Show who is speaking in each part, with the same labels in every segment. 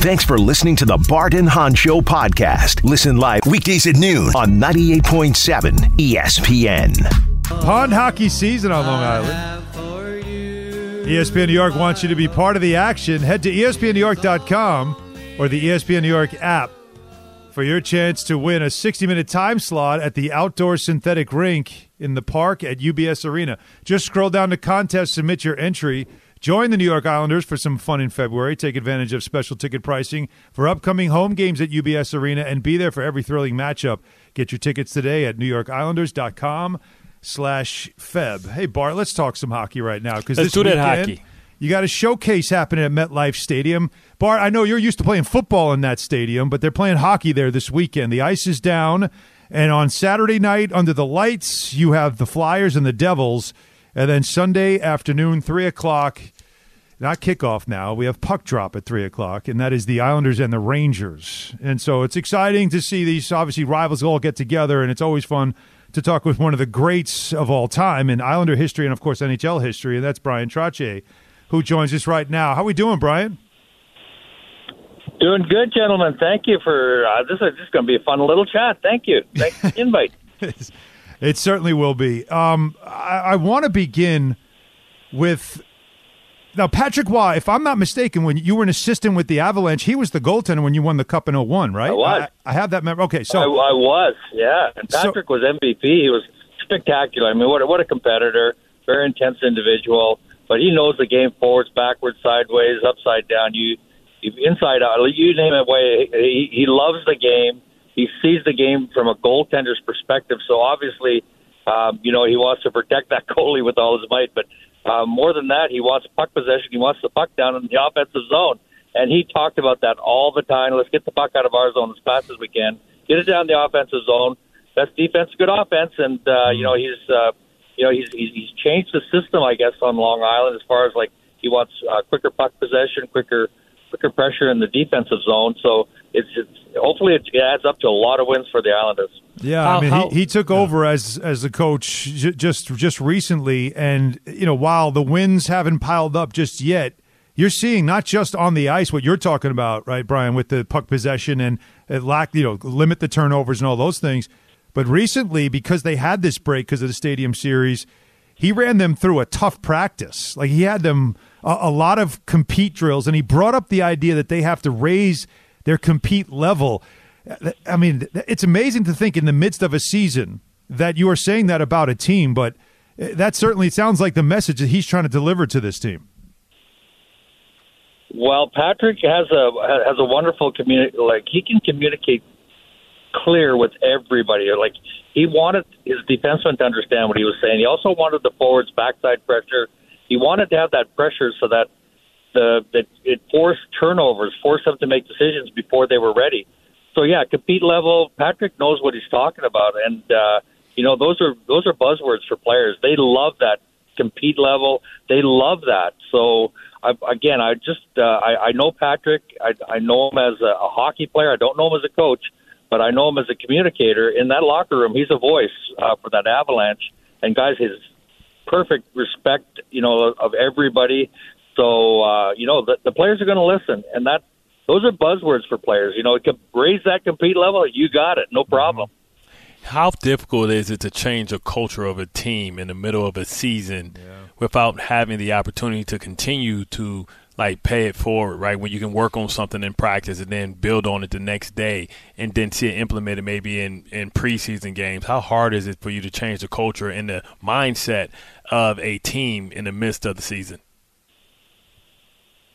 Speaker 1: Thanks for listening to the Bart and Hahn Show podcast. Listen live weekdays at noon on 98.7 ESPN.
Speaker 2: Pond hockey season on Long Island. ESPN New York wants you to be part of the action. Head to ESPNNewYork.com or the ESPN New York app for your chance to win a 60 minute time slot at the outdoor synthetic rink in the park at UBS Arena. Just scroll down to contest, submit your entry. Join the New York Islanders for some fun in February. Take advantage of special ticket pricing for upcoming home games at UBS Arena and be there for every thrilling matchup. Get your tickets today at NewYorkIslanders.com slash Feb. Hey, Bart, let's talk some hockey right now. because
Speaker 3: Let's
Speaker 2: this
Speaker 3: do that
Speaker 2: weekend,
Speaker 3: hockey.
Speaker 2: You got a showcase happening at MetLife Stadium. Bart, I know you're used to playing football in that stadium, but they're playing hockey there this weekend. The ice is down, and on Saturday night, under the lights, you have the Flyers and the Devils. And then Sunday afternoon, 3 o'clock, not kickoff now, we have puck drop at 3 o'clock, and that is the Islanders and the Rangers. And so it's exciting to see these, obviously, rivals all get together, and it's always fun to talk with one of the greats of all time in Islander history and, of course, NHL history, and that's Bryan Trottier, who joins us right now. How are we doing, Bryan?
Speaker 4: Doing good, gentlemen. Thank you for uh, this. Is just going to be a fun little chat. Thank you. Thanks for the invite.
Speaker 2: It certainly will be. Um, I, I want to begin with now Patrick Roy. If I'm not mistaken, when you were an assistant with the Avalanche, he was the goaltender when you won the Cup in 01, right?
Speaker 4: I was.
Speaker 2: I, I have that memory. Okay, so
Speaker 4: I, I was, yeah. And
Speaker 2: So-
Speaker 4: Patrick was MVP. He was spectacular. I mean, what a, what a competitor. Very intense individual. But he knows the game forwards, backwards, sideways, upside down. You, you inside out. You name it. Way he, he loves the game. He sees the game from a goaltender's perspective. So obviously, um, you know, he wants to protect that goalie with all his might. But uh, more than that, he wants puck possession. He wants the puck down in the offensive zone. And he talked about that all the time. Let's get the puck out of our zone as fast as we can. Get it down the offensive zone. That's defense, good offense, and uh, you know he's uh, you know he's, he's he's changed the system, I guess, on Long Island as far as like he wants uh, quicker puck possession, quicker quicker pressure in the defensive zone. So it's, it's hopefully it adds up to a lot of wins for the Islanders.
Speaker 2: Yeah,
Speaker 3: How-
Speaker 2: I mean,
Speaker 3: how-
Speaker 2: he, he took over as as the coach j- just just recently, and you know, while the wins haven't piled up just yet, you're seeing not just on the ice what you're talking about, right, Bryan, with the puck possession and it lack, you know, limit the turnovers and all those things. But recently, because they had this break because of the Stadium Series, he ran them through a tough practice. Like he had them a, a lot of compete drills, and he brought up the idea that they have to raise their compete level. I mean, it's amazing to think in the midst of a season that you are saying that about a team, but that certainly sounds like the message that he's trying to deliver to this team.
Speaker 4: Well, Patrick has a has a wonderful community. Like he can communicate clear with everybody. Like he wanted his defensemen to understand what he was saying. He also wanted the forwards backside pressure. He wanted to have that pressure so that the that it forced turnovers, forced them to make decisions before they were ready. So yeah, compete level. Patrick knows what he's talking about, and uh, you know those are those are buzzwords for players. They love that compete level. They love that. So I, again, I just uh, I, I know Patrick. I, I know him as a, a hockey player. I don't know him as a coach, but I know him as a communicator in that locker room. He's a voice uh, for that Avalanche, and guys, his perfect respect, you know, of everybody. So uh, you know, the, the players are going to listen, and that those are buzzwords for players. You know, com- raise that compete level. You got it, no problem.
Speaker 3: How difficult is it to change a culture of a team in the middle of a season without having the opportunity to continue to like pay it forward, right? When you can work on something in practice and then build on it the next day and then see it implemented maybe in, in preseason games. How hard is it for you to change the culture and the mindset of a team in the midst of the season?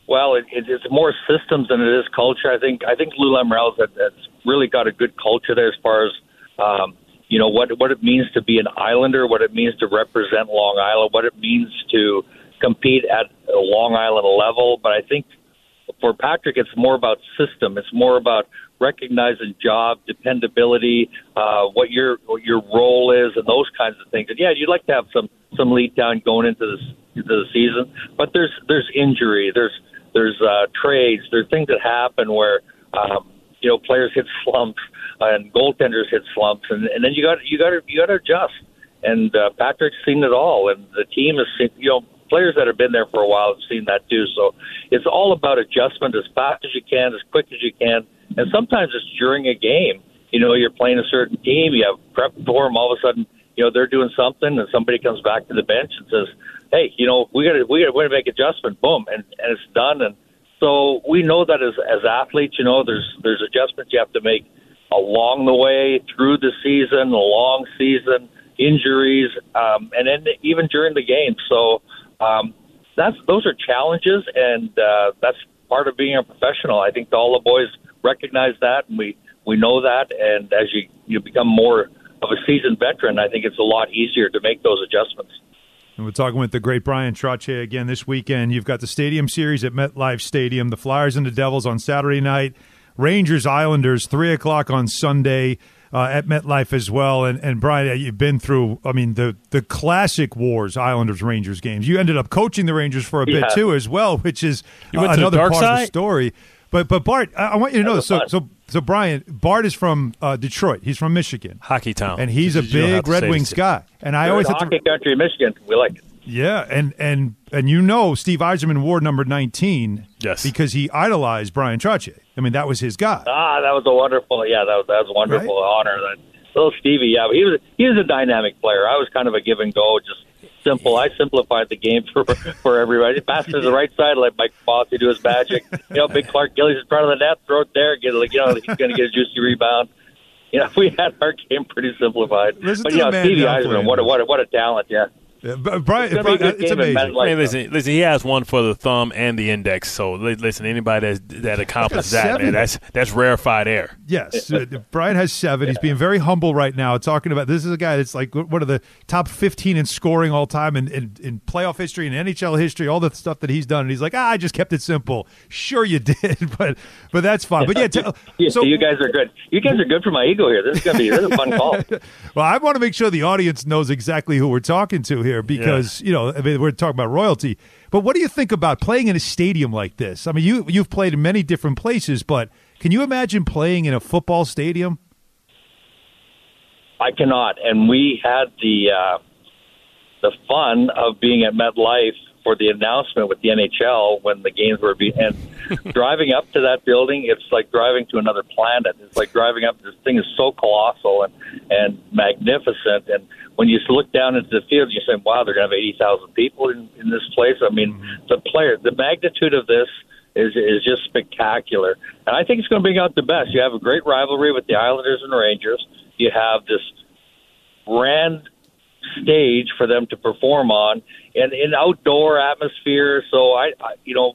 Speaker 4: Well, it, it, it's more systems than it is culture. I think I think Lou Lamoriello's has, has really got a good culture there as far as um, you know what what it means to be an Islander, what it means to represent Long Island, what it means to compete at a Long Island level. But I think for Patrick, it's more about system. It's more about recognizing job dependability, uh, what your what your role is, and those kinds of things. And yeah, you'd like to have some some lead down going into this into the season, but there's there's injury, there's there's uh, trades, there's things that happen where um, you know players hit slumps and goaltenders hit slumps, and, and then you got you got to you got to adjust. And uh, Patrick's seen it all, and the team has seen. You know, players that have been there for a while have seen that too. So it's all about adjustment as fast as you can, as quick as you can, and sometimes it's during a game. You know, you're playing a certain team, you have prep for them. All of a sudden, you know, they're doing something, and somebody comes back to the bench and says, "Hey, you know, we got to we got to make adjustment." Boom, and and it's done. And so we know that as as athletes, you know, there's there's adjustments you have to make along the way through the season, long season, injuries, um, and then even during the game. So um, that's those are challenges, and uh, that's part of being a professional. I think all the boys recognize that, and we we know that. And as you you become more of a seasoned veteran, I think it's a lot easier to make those adjustments.
Speaker 2: And we're talking with the great Bryan Trottier again this weekend. You've got the Stadium Series at MetLife Stadium, the Flyers and the Devils on Saturday night, Rangers Islanders three o'clock on Sunday uh, at MetLife as well. And and Bryan, you've been through, I mean, the the classic Wars Islanders Rangers games. You ended up coaching the Rangers for a yeah. bit too as well, which is uh, another part side? of the story. But but Bart, I, I want you to know. So so so Bryan Bart is from uh, Detroit. He's from Michigan,
Speaker 3: hockey town,
Speaker 2: and he's a big Red Wings guy. And I always
Speaker 4: hockey to, country, Michigan. We like it.
Speaker 2: Yeah, and and and you know Steve Yzerman wore number nineteen,
Speaker 3: yes,
Speaker 2: because he idolized Bryan Trottier. I mean, that was his guy.
Speaker 4: Ah, that was a wonderful. Yeah, that was that was a wonderful right? honor. That little Stevie. Yeah, he was he was a dynamic player. I was kind of a give and go, just simple. I simplified the game for for everybody. Pass to the right side, let Mike Bossy do his magic. You know, big Clark Gillies in front of the net, throw it there, get like you know he's going to get a juicy rebound. You know, we had our game pretty simplified.
Speaker 2: Listen
Speaker 4: but you know, Stevie Yzerman, what a, what a, what a talent, yeah.
Speaker 2: Yeah, Bryan, it's, Bryan, it's amazing.
Speaker 3: I mean, listen, listen, he has one for the thumb and the index. So listen, anybody that that accomplishes that, man, that's that's rarefied air.
Speaker 2: Yes, Bryan has seven. Yeah. He's being very humble right now, talking about this is a guy that's like one of the top fifteen in scoring all time in, in, in playoff history and NHL history, all the stuff that he's done. And he's like, ah, I just kept it simple. Sure, you did, but but that's fine. But yeah, t-
Speaker 4: yeah so you guys are good. You guys are good for my ego here. This is gonna be this is a fun call.
Speaker 2: well, I want to make sure the audience knows exactly who we're talking to here because yeah. you know I mean, we're talking about royalty. But what do you think about playing in a stadium like this? I mean, you you've played in many different places, but can you imagine playing in a football stadium?
Speaker 4: I cannot, and we had the uh, the fun of being at MetLife for the announcement with the NHL when the games were being and driving up to that building. It's like driving to another planet. It's like driving up. This thing is so colossal and and magnificent. And when you look down into the field, you say, "Wow, they're going to have eighty thousand people in in this place." I mean, mm-hmm. the player, the magnitude of this is is just spectacular. And I think it's going to bring out the best. You have a great rivalry with the Islanders and Rangers. You have this grand stage for them to perform on and in outdoor atmosphere. So I, I you know,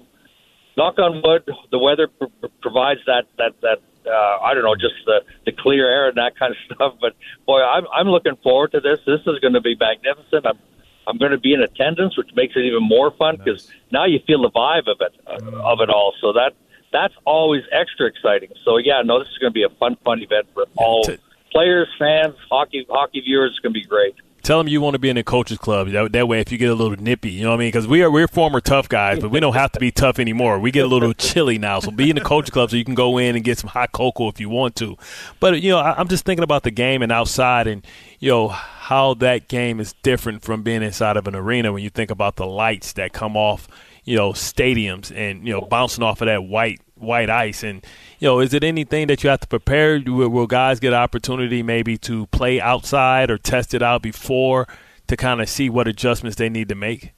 Speaker 4: knock on wood, the weather pr- provides that that that uh, I don't know, just the the clear air and that kind of stuff. But boy, I'm I'm looking forward to this. This is going to be magnificent. I'm I'm going to be in attendance, which makes it even more fun because nice. now you feel the vibe of it uh, of it all. So that that's always extra exciting. So yeah, no, this is going to be a fun, fun event for all players, fans, hockey hockey viewers. It's going to be great.
Speaker 3: Tell them you want to be in the coaches club. That, that way, if you get a little nippy, you know what I mean? Because we are we're former tough guys, but we don't have to be tough anymore. We get a little chilly now, so be in the coaches club so you can go in and get some hot cocoa if you want to. But you know, I, I'm just thinking about the game and outside, and you know how that game is different from being inside of an arena when you think about the lights that come off, you know, stadiums and you know bouncing off of that white white ice and you know is it anything that you have to prepare will, will guys get opportunity maybe to play outside or test it out before to kind of see what adjustments they need to make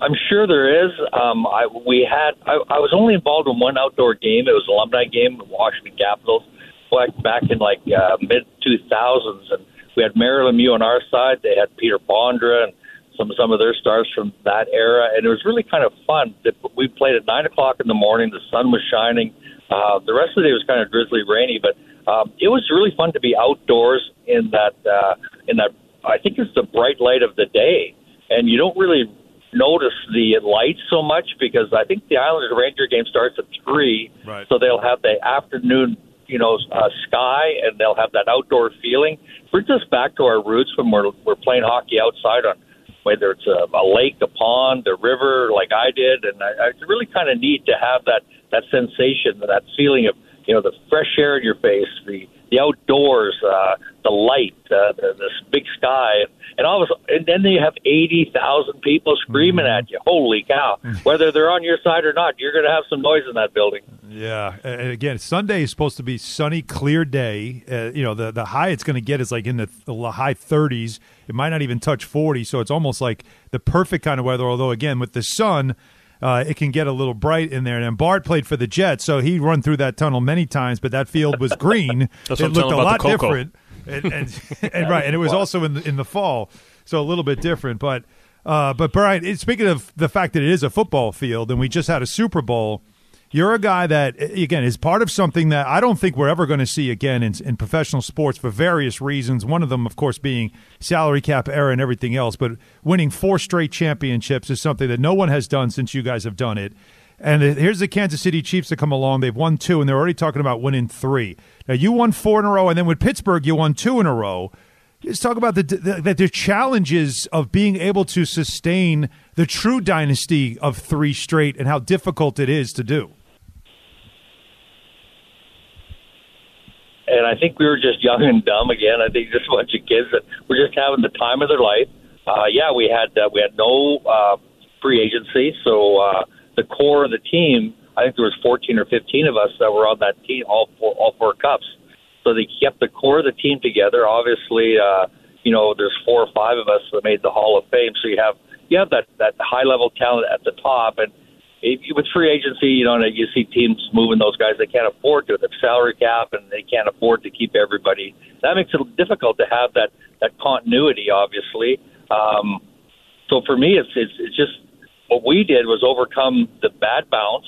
Speaker 4: I'm sure there is. Um, I, we had. I, I was only involved in one outdoor game. It was an alumni game, with Washington Capitals, back back in like uh, mid 2000s, and we had Mario Lemieux on our side. They had Peter Bondra and some some of their stars from that era, and it was really kind of fun. We played at nine o'clock in the morning. The sun was shining. Uh, the rest of the day was kind of drizzly, rainy, but um, it was really fun to be outdoors in that uh, in that. I think it's the bright light of the day, and you don't really notice the lights so much because I think the Islanders Ranger game starts at three,
Speaker 2: right.
Speaker 4: so they'll have the afternoon you know, uh, sky, and they'll have that outdoor feeling. Brings us back to our roots when we're we're playing hockey outside on whether it's a, a lake, a pond, a river, like I did, and I, I, it's really kind of neat to have that that sensation, that feeling of you know the fresh air in your face, the the outdoors, uh, the light, uh, the, this big sky, and all of a, and then you have eighty thousand people screaming mm-hmm. at you. Holy cow! Whether they're on your side or not, you're going to have some noise in that building.
Speaker 2: Yeah, and again, Sunday is supposed to be sunny, clear day. Uh, you know, the the high it's going to get is like in the, the high 30s. It might not even touch 40, so it's almost like the perfect kind of weather. Although again, with the sun uh, it can get a little bright in there. And Bart played for the Jets, so he run through that tunnel many times, but that field was green.
Speaker 3: it
Speaker 2: looked
Speaker 3: a
Speaker 2: lot different. And, and, and, right, and it was also in the, in the fall, so a little bit different. But uh, but Bryan, speaking of the fact that it is a football field, and we just had a Super Bowl – you're a guy that, again, is part of something that I don't think we're ever going to see again in, in professional sports for various reasons. One of them, of course, being salary cap era and everything else. But winning four straight championships is something that no one has done since you guys have done it. And here's the Kansas City Chiefs that come along. They've won two, and they're already talking about winning three. Now, you won four in a row, and then with Pittsburgh, you won two in a row. Just talk about the, the, the challenges of being able to sustain the true dynasty of three straight and how difficult it is to do.
Speaker 4: and I think we were just young and dumb again. I think just a bunch of kids that were just having the time of their life. Uh, yeah, we had uh, we had no uh, free agency, so uh, the core of the team. I think there was 14 or 15 of us that were on that team, all four all four cups. So they kept the core of the team together. Obviously, uh, you know, there's four or five of us that made the Hall of Fame. So you have you have that that high level talent at the top, and with free agency, you know, you see teams moving those guys they can't afford to. The salary cap, and they can't afford to keep everybody. That makes it difficult to have that that continuity. Obviously, um, so for me, it's, it's it's just what we did was overcome the bad bounce,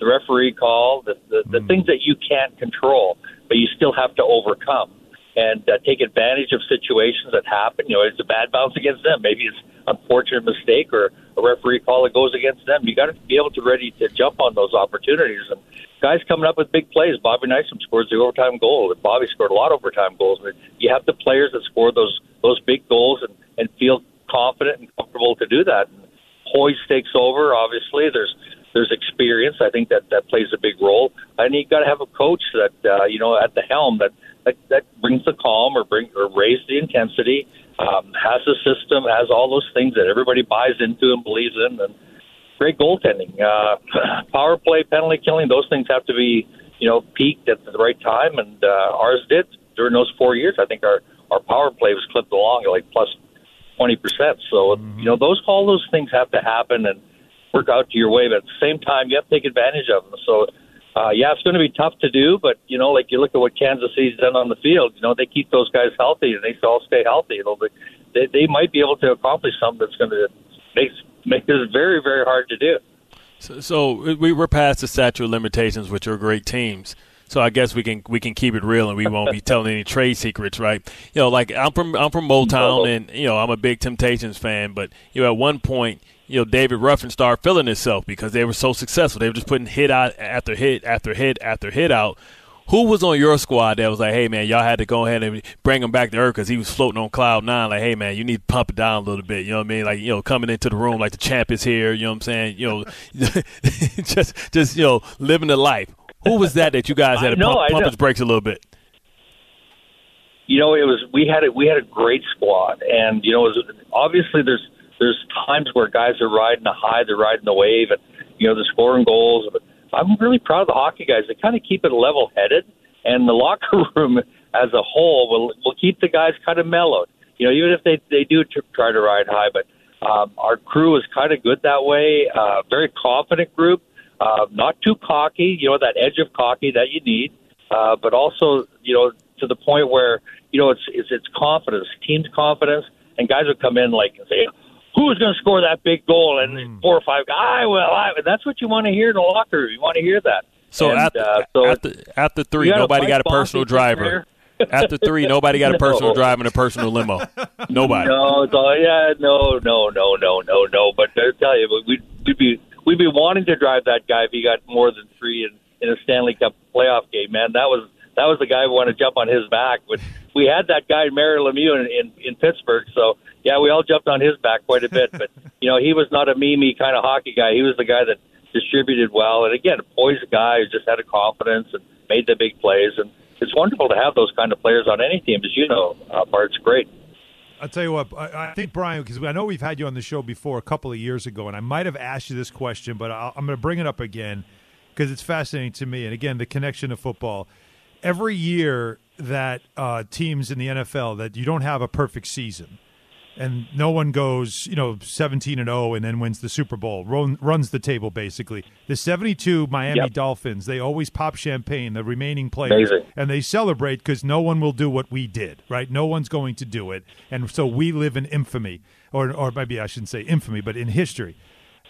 Speaker 4: the referee call, the the, the mm. things that you can't control, but you still have to overcome and uh, take advantage of situations that happen. You know, it's a bad bounce against them. Maybe it's unfortunate mistake or a referee call that goes against them. You got to be able to ready to jump on those opportunities. And guys coming up with big plays. Bobby Nystrom scores the overtime goal, and Bobby scored a lot of overtime goals. But you have the players that score those those big goals and and feel confident and comfortable to do that. And Hoyes takes over. Obviously, there's there's experience. I think that that plays a big role. And you got to have a coach that uh, you know at the helm that that, that brings the calm or bring or raise the intensity um, has a system, has all those things that everybody buys into and believes in, and great goaltending. Uh, power play, penalty killing, those things have to be, you know, peaked at the right time, and uh, ours did during those four years. I think our our power play was clipped along at like plus twenty percent. So mm-hmm. you know, those all those things have to happen and work out to your way, but at the same time, you have to take advantage of them. So uh, yeah, it's going to be tough to do, but you know, like you look at what Kansas City's done on the field. You know, they keep those guys healthy and they all stay healthy. You know, they they might be able to accomplish something that's going to make make this very very hard to do.
Speaker 3: So, so we we're past the statute of limitations, which are great teams. So I guess we can we can keep it real and we won't be telling any trade secrets, right? You know, like I'm from I'm from Motown and you know I'm a big Temptations fan, but you know at one point you know, David Ruffin started feeling himself because they were so successful. They were just putting hit out after hit after hit after hit out. Who was on your squad that was like, hey man, y'all had to go ahead and bring him back to earth because he was floating on cloud nine? Like, hey man, you need to pump it down a little bit. You know what I mean? Like, you know, coming into the room like the champ is here. You know what I'm saying? You know, just just you know, living the life. Who was that that you guys had to know, pump, pump his brakes a little bit?
Speaker 4: You know, it was we had it. We had a great squad, and you know, it was, obviously there's there's times where guys are riding the high, they're riding the wave, and you know they're scoring goals. But I'm really proud of the hockey guys. They kind of keep it level headed, and the locker room as a whole will will keep the guys kind of mellowed. You know, even if they they do try to ride high, but um, our crew is kind of good that way. Uh, very confident group, uh, not too cocky. You know, that edge of cocky that you need, uh, but also you know to the point where you know it's it's, it's confidence, team's confidence, and guys will come in like and say, who's going to score that big goal and mm. four or five guys. Well, I, that's what you want to hear in the locker room. You want to hear that.
Speaker 3: So, and, the uh, so after, after three, nobody got a personal driver. after three, nobody got a personal no. drive and a personal limo. Nobody.
Speaker 4: No, so, yeah, no, no, no, no, no, no. But I tell you, we'd, we'd be we'd be wanting to drive that guy if he got more than three in, in a Stanley Cup playoff game. Man, that was that was the guy who wanted to jump on his back. But we had that guy Mario Lemieux in, in in Pittsburgh, so yeah, we all jumped on his back quite a bit. But you know, he was not a me kind of hockey guy. He was the guy that distributed well, and again, a poised guy who just had a confidence and made the big plays. And it's wonderful to have those kind of players on any team, as you know, uh, Bart. Great.
Speaker 2: I'll tell you what, I, I think, Bryan, because I know we've had you on the show before a couple of years ago, and I might have asked you this question, but i I'm going to bring it up again because it's fascinating to me. And again, the connection to football. Every year that uh, teams in the NFL that you don't have a perfect season, and no one goes, you know, 17 and 0 and then wins the Super Bowl, run, runs the table basically. The 72 Miami yep. Dolphins, they always pop champagne, the remaining players,
Speaker 4: Amazing.
Speaker 2: and they celebrate because no one will do what we did, right? No one's going to do it. And so we live in infamy, or, or maybe I shouldn't say infamy, but in history.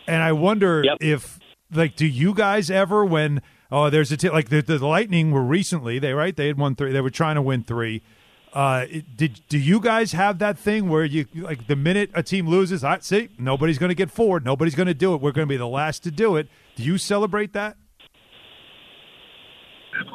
Speaker 2: And I wonder
Speaker 4: yep.
Speaker 2: if, like, do you guys ever, when, oh, there's a, t- like the, the Lightning were recently, they, right? They had won three, they were trying to win three uh, did do you guys have that thing where you like the minute a team loses, I see nobody's going to get forward, nobody's going to do it. We're going to be the last to do it. Do you celebrate that?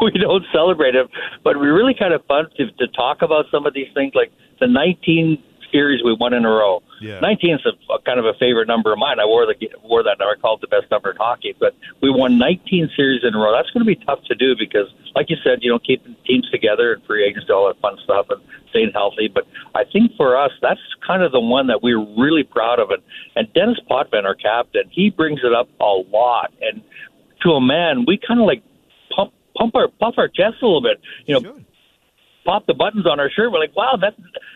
Speaker 4: We don't celebrate it, but we really kind of fun to, to talk about some of these things, like the 19 series we won in a row.
Speaker 2: Yeah.
Speaker 4: 19 is a, kind of a favorite number of mine. I wore the wore that number. I called it the best number in hockey. But we won 19 series in a row. That's going to be tough to do because, like you said, you know, keeping teams together and free agency, all that fun stuff, and staying healthy. But I think for us, that's kind of the one that we're really proud of. And, and Denis Potvin, our captain, he brings it up a lot. And to a man, we kind of like pump pump our puff our chest a little bit. You know, pop the buttons on our shirt. We're like, wow, that.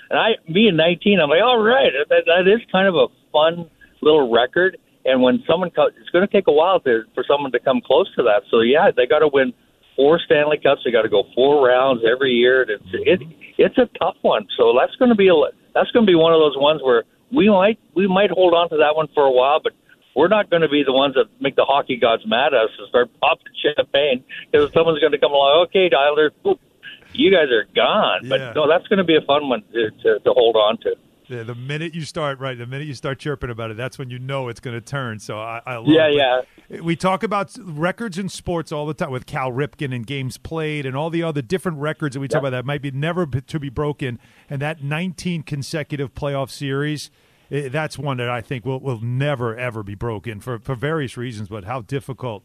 Speaker 4: And I, me in 19, I'm like, all right, that, that is kind of a fun little record. And when someone, co- it's going to take a while to, for someone to come close to that. So yeah, they got to win four Stanley Cups. They got to go four rounds every year. It's it, it's a tough one. So that's going to be a, that's going to be one of those ones where we might we might hold on to that one for a while, but we're not going to be the ones that make the hockey gods mad at us and start popping champagne because someone's going to come along. Okay, Tyler, you guys are gone.
Speaker 2: Yeah.
Speaker 4: But no, that's going to be a fun one to, to, to hold on to.
Speaker 2: Yeah, the minute you start right, the minute you start chirping about it, that's when you know it's going to turn. So I, I love
Speaker 4: yeah,
Speaker 2: it.
Speaker 4: yeah.
Speaker 2: We talk about records in sports all the time with Cal Ripken and games played and all the other different records that we talk about that might be never to be broken. And that 19 consecutive playoff series, eh, that's one that I think will will never ever be broken for for various reasons. But how difficult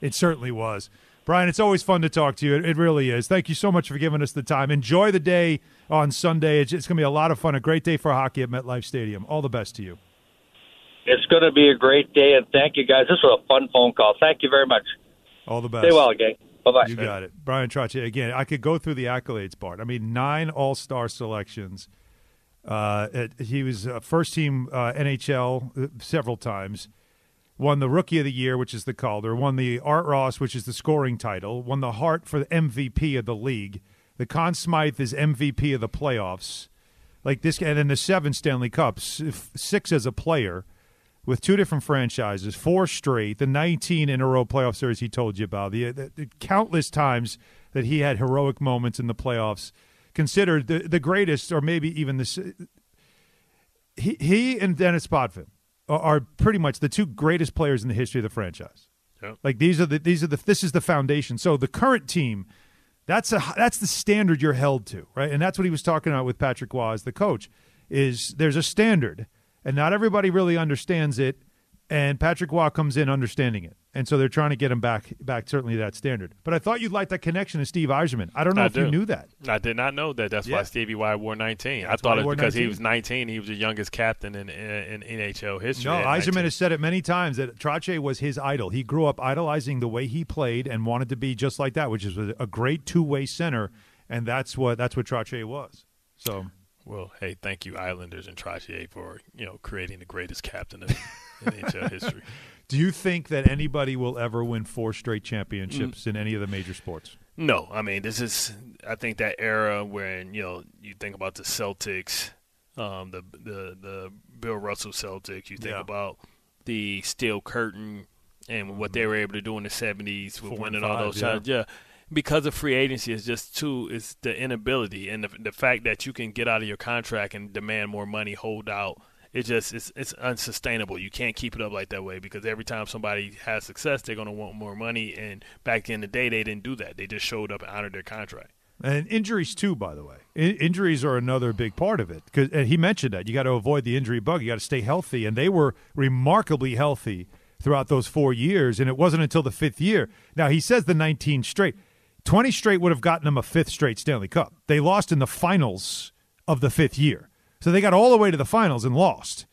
Speaker 2: it certainly was. Bryan, it's always fun to talk to you. It, it, really is. Thank you so much for giving us the time. Enjoy the day on Sunday. It's, it's going to be a lot of fun, a great day for hockey at MetLife Stadium. All the best to you.
Speaker 4: It's going to be a great day, and thank you guys. This was a fun phone call. Thank you very much.
Speaker 2: All the best.
Speaker 4: Stay well, gang. Bye bye.
Speaker 2: You got it. Bryan Trottier. Again, I could go through the accolades, Bart. I mean, nine All Star selections. Uh, he was first team uh, NHL uh, several times won the Rookie of the Year, which is the Calder, won the Art Ross, which is the scoring title, won the Hart for the MVP of the league. The Conn Smythe is MVP of the playoffs. Like this, and then the seven Stanley Cups, six as a player, with two different franchises, four straight, the 19 in a row playoff series he told you about, the, the, the countless times that he had heroic moments in the playoffs, considered the, the greatest, or maybe even the. He, he and Denis Potvin are pretty much the two greatest players in the history of the franchise.
Speaker 3: Yep.
Speaker 2: Like these are the these are the this is the foundation. So the current team, that's a that's the standard you're held to, right? And that's what he was talking about with Patrick Roy as the coach. Is there's a standard, and not everybody really understands it. And Patrick Roy comes in understanding it and so they're trying to get him back back certainly to that standard. But I thought you'd like that connection to Steve Yzerman. I don't know
Speaker 3: I
Speaker 2: if
Speaker 3: do.
Speaker 2: you knew that.
Speaker 3: I did not know that. That's
Speaker 2: yeah.
Speaker 3: why Stevie Y wore 19.
Speaker 2: That's
Speaker 3: I thought
Speaker 2: it
Speaker 3: was because
Speaker 2: 19.
Speaker 3: he was 19. He was the youngest captain in in, in NHL history.
Speaker 2: No, 19. has said it many times that Trottier was his idol. He grew up idolizing the way he played and wanted to be just like that, which is a great two way center, and that's what that's what Trottier was. So.
Speaker 3: Well, hey, thank you, Islanders and Trottier, for you know creating the greatest captain in NHL history.
Speaker 2: Do you think that anybody will ever win four straight championships mm. in any of the major sports?
Speaker 3: No, I mean this is I think that era when you know you think about the Celtics, um, the the the Bill Russell Celtics. You think
Speaker 2: yeah.
Speaker 3: about the Steel Curtain and what they were able to do in the seventies with
Speaker 2: Four
Speaker 3: winning
Speaker 2: five,
Speaker 3: all those
Speaker 2: yeah.
Speaker 3: shots. Yeah, because of free agency is just too it's the inability and the, the fact that you can get out of your contract and demand more money, hold out it just it's it's unsustainable. You can't keep it up like that way because every time somebody has success, they're going to want more money. And back in the day, they didn't do that. They just showed up and honored their contract.
Speaker 2: And injuries too, by the way. In- injuries are another big part of it. Cause, he mentioned that you got to avoid the injury bug. You got to stay healthy, and they were remarkably healthy throughout those four years. And it wasn't until the fifth year. Now he says the 19 straight. 20 straight would have gotten them a fifth straight Stanley Cup. They lost in the finals of the fifth year. So they got all the way to the finals and lost.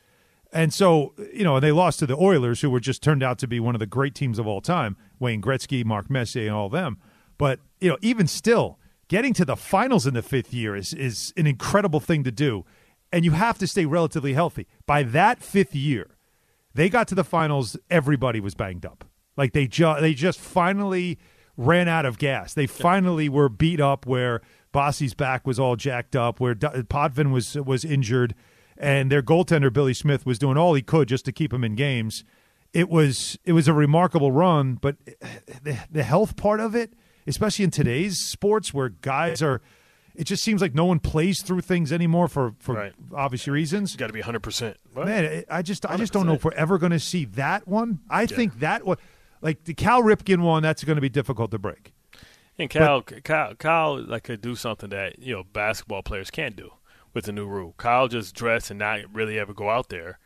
Speaker 2: And so, you know, they lost to the Oilers, who were just turned out to be one of the great teams of all time Wayne Gretzky, Mark Messier, and all of them. But, you know, even still, getting to the finals in the fifth year is, is an incredible thing to do. And you have to stay relatively healthy. By that fifth year, they got to the finals, everybody was banged up. Like they, ju- they just finally ran out of gas. They finally were beat up where Bossy's back was all jacked up, where Potvin was was injured, and their goaltender Billy Smith was doing all he could just to keep him in games. It was it was a remarkable run, but the, the health part of it, especially in today's sports where guys are it just seems like no one plays through things anymore for for right. obvious reasons.
Speaker 3: Got to be 100%.
Speaker 2: Man, I just 100%. I just don't know if we're ever going to see that one. I yeah. think that one like the Cal Ripken one, that's going to be difficult to break.
Speaker 3: And Cal, but, Cal, Cal, like could do something that you know basketball players can't do with the new rule. Kyle just dress and not really ever go out there,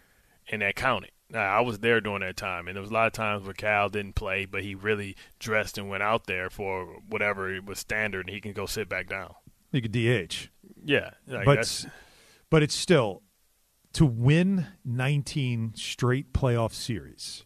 Speaker 3: and that counted. Now I was there during that time, and there was a lot of times where Cal didn't play, but he really dressed and went out there for whatever was standard, and he can go sit back down.
Speaker 2: He could DH.
Speaker 3: Yeah,
Speaker 2: like but but it's still to win 19 straight playoff series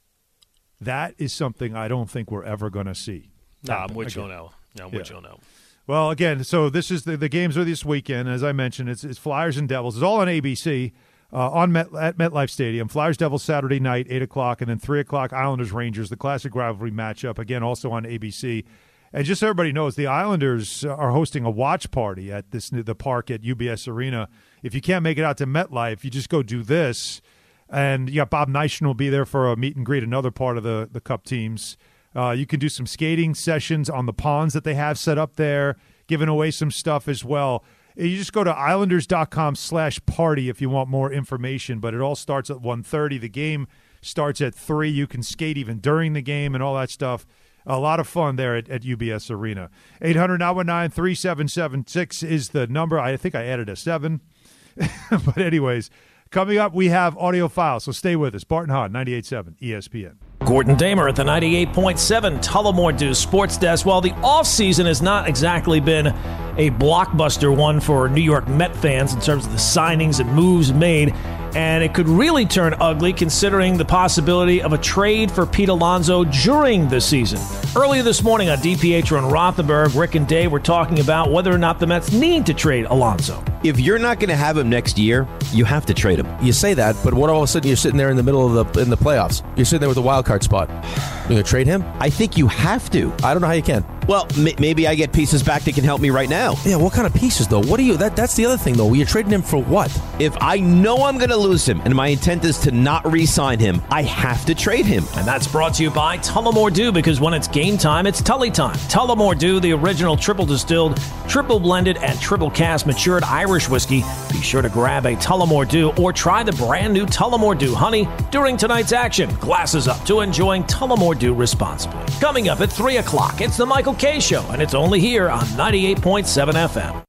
Speaker 2: that is something I don't think we're ever going to see.
Speaker 3: Nah, I'm with you on that. I'm with
Speaker 2: yeah.
Speaker 3: you on that.
Speaker 2: Well, again, so this is the, the games are this weekend. As I mentioned, it's, it's Flyers and Devils. It's all on ABC uh, on Met, at MetLife Stadium. Flyers Devils Saturday night, eight o'clock, and then three o'clock Islanders Rangers, the classic rivalry matchup. Again, also on ABC. And just so everybody knows, the Islanders are hosting a watch party at this the park at UBS Arena. If you can't make it out to MetLife, you just go do this. And yeah, Bob Nystrom will be there for a meet and greet, another part of the, the Cup teams. Uh, you can do some skating sessions on the ponds that they have set up there, giving away some stuff as well. You just go to islanders.com slash party if you want more information, but it all starts at 1.30. The game starts at 3. You can skate even during the game and all that stuff. A lot of fun there at, at UBS Arena. 800 919 3776 is the number. I think I added a 7. but anyways, Coming up, we have audio files, so stay with us. Barton Hahn, 98.7 ESPN.
Speaker 5: Gordon Damer at the 98.7 Tullamore Dew Sports Desk. While the offseason has not exactly been a blockbuster one for New York Met fans in terms of the signings and moves made, and it could really turn ugly considering the possibility of a trade for Pete Alonso during the season. Earlier this morning on DiPietro and Rothenberg, Rick and Dave were talking about whether or not the Mets need to trade Alonso.
Speaker 6: If you're not going to have him next year, you have to trade him. You say that, but what all of a sudden you're sitting there in the middle of the in the playoffs? You're sitting there with a wild card spot. You're going to trade him? I think you have to. I don't know how you can.
Speaker 7: Well, m- maybe I get pieces back that can help me right now.
Speaker 6: Yeah, what kind of pieces though? What are you? That that's the other thing though. You're trading him for what?
Speaker 7: If I know I'm going to lose him, and my intent is to not re-sign him, I have to trade him.
Speaker 5: And that's brought to you by Tullamore Dew because when it's game time, it's Tully time. Tullamore Dew, the original triple distilled, triple blended, and triple cast matured Irish whiskey. Be sure to grab a Tullamore Dew or try the brand new Tullamore Dew Honey during tonight's action. Glasses up to enjoying Tullamore Dew responsibly. Coming up at three o'clock, it's the Michael Kay Show, and it's only here on 98.7 FM.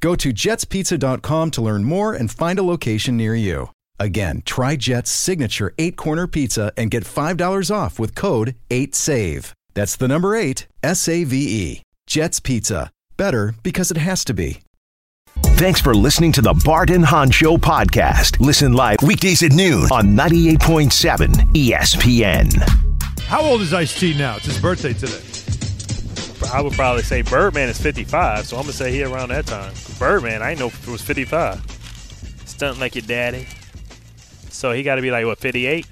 Speaker 8: Go to jetspizza.com to learn more and find a location near you. Again, try Jet's signature eight corner pizza and get $5 off with code 8SAVE. That's the number eight, S A V E. Jet's Pizza. Better because it has to be.
Speaker 1: Thanks for listening to the Barton and Hahn Show podcast. Listen live weekdays at noon on 98.7 ESPN.
Speaker 2: How old is Ice T now? It's his birthday today.
Speaker 3: I would probably say Birdman is 55, so I'm gonna say he around that time. Birdman, I didn't know if it was 55. stunting like your daddy. So he got to be like what 58.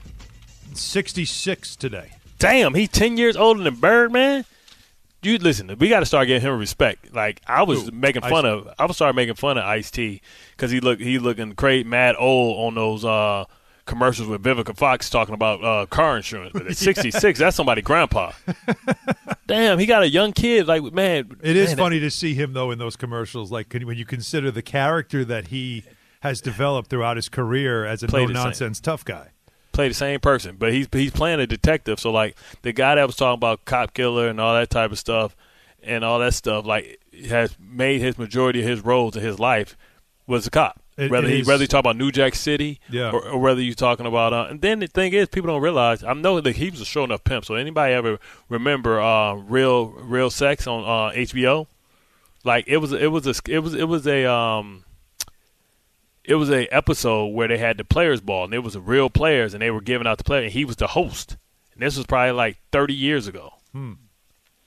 Speaker 2: 66 today.
Speaker 3: Damn, he's 10 years older than Birdman. You listen. We got to start giving him respect. Like I was
Speaker 2: Who?
Speaker 3: making fun
Speaker 2: Ice-
Speaker 3: of. I was starting making fun of Ice T because he look he looking crazy, mad old on those uh, commercials with Vivica Fox talking about uh, car insurance. But at 66, that's somebody grandpa. Damn, he got a young kid. Like man,
Speaker 2: It is
Speaker 3: man,
Speaker 2: funny to see him though in those commercials. Like can, when you consider the character that he has developed throughout his career as a no nonsense tough guy.
Speaker 3: play the same person, but he's he's playing a detective. So like the guy that was talking about cop killer and all that type of stuff, and all that stuff, like has made his majority of his roles in his life was a cop.
Speaker 2: It-
Speaker 3: whether
Speaker 2: it
Speaker 3: he
Speaker 2: is-
Speaker 3: whether you talk about New Jack City,
Speaker 2: Yeah.
Speaker 3: or, or whether you're talking about, uh, and then the thing is, people don't realize. I know that he was a show enough pimp. So anybody ever remember uh, real real sex on uh, HBO? Like it was it was a it was it was a um it was a episode where they had the players ball and it was real players and they were giving out the player and he was the host and this was probably like 30 years ago
Speaker 2: Hmm.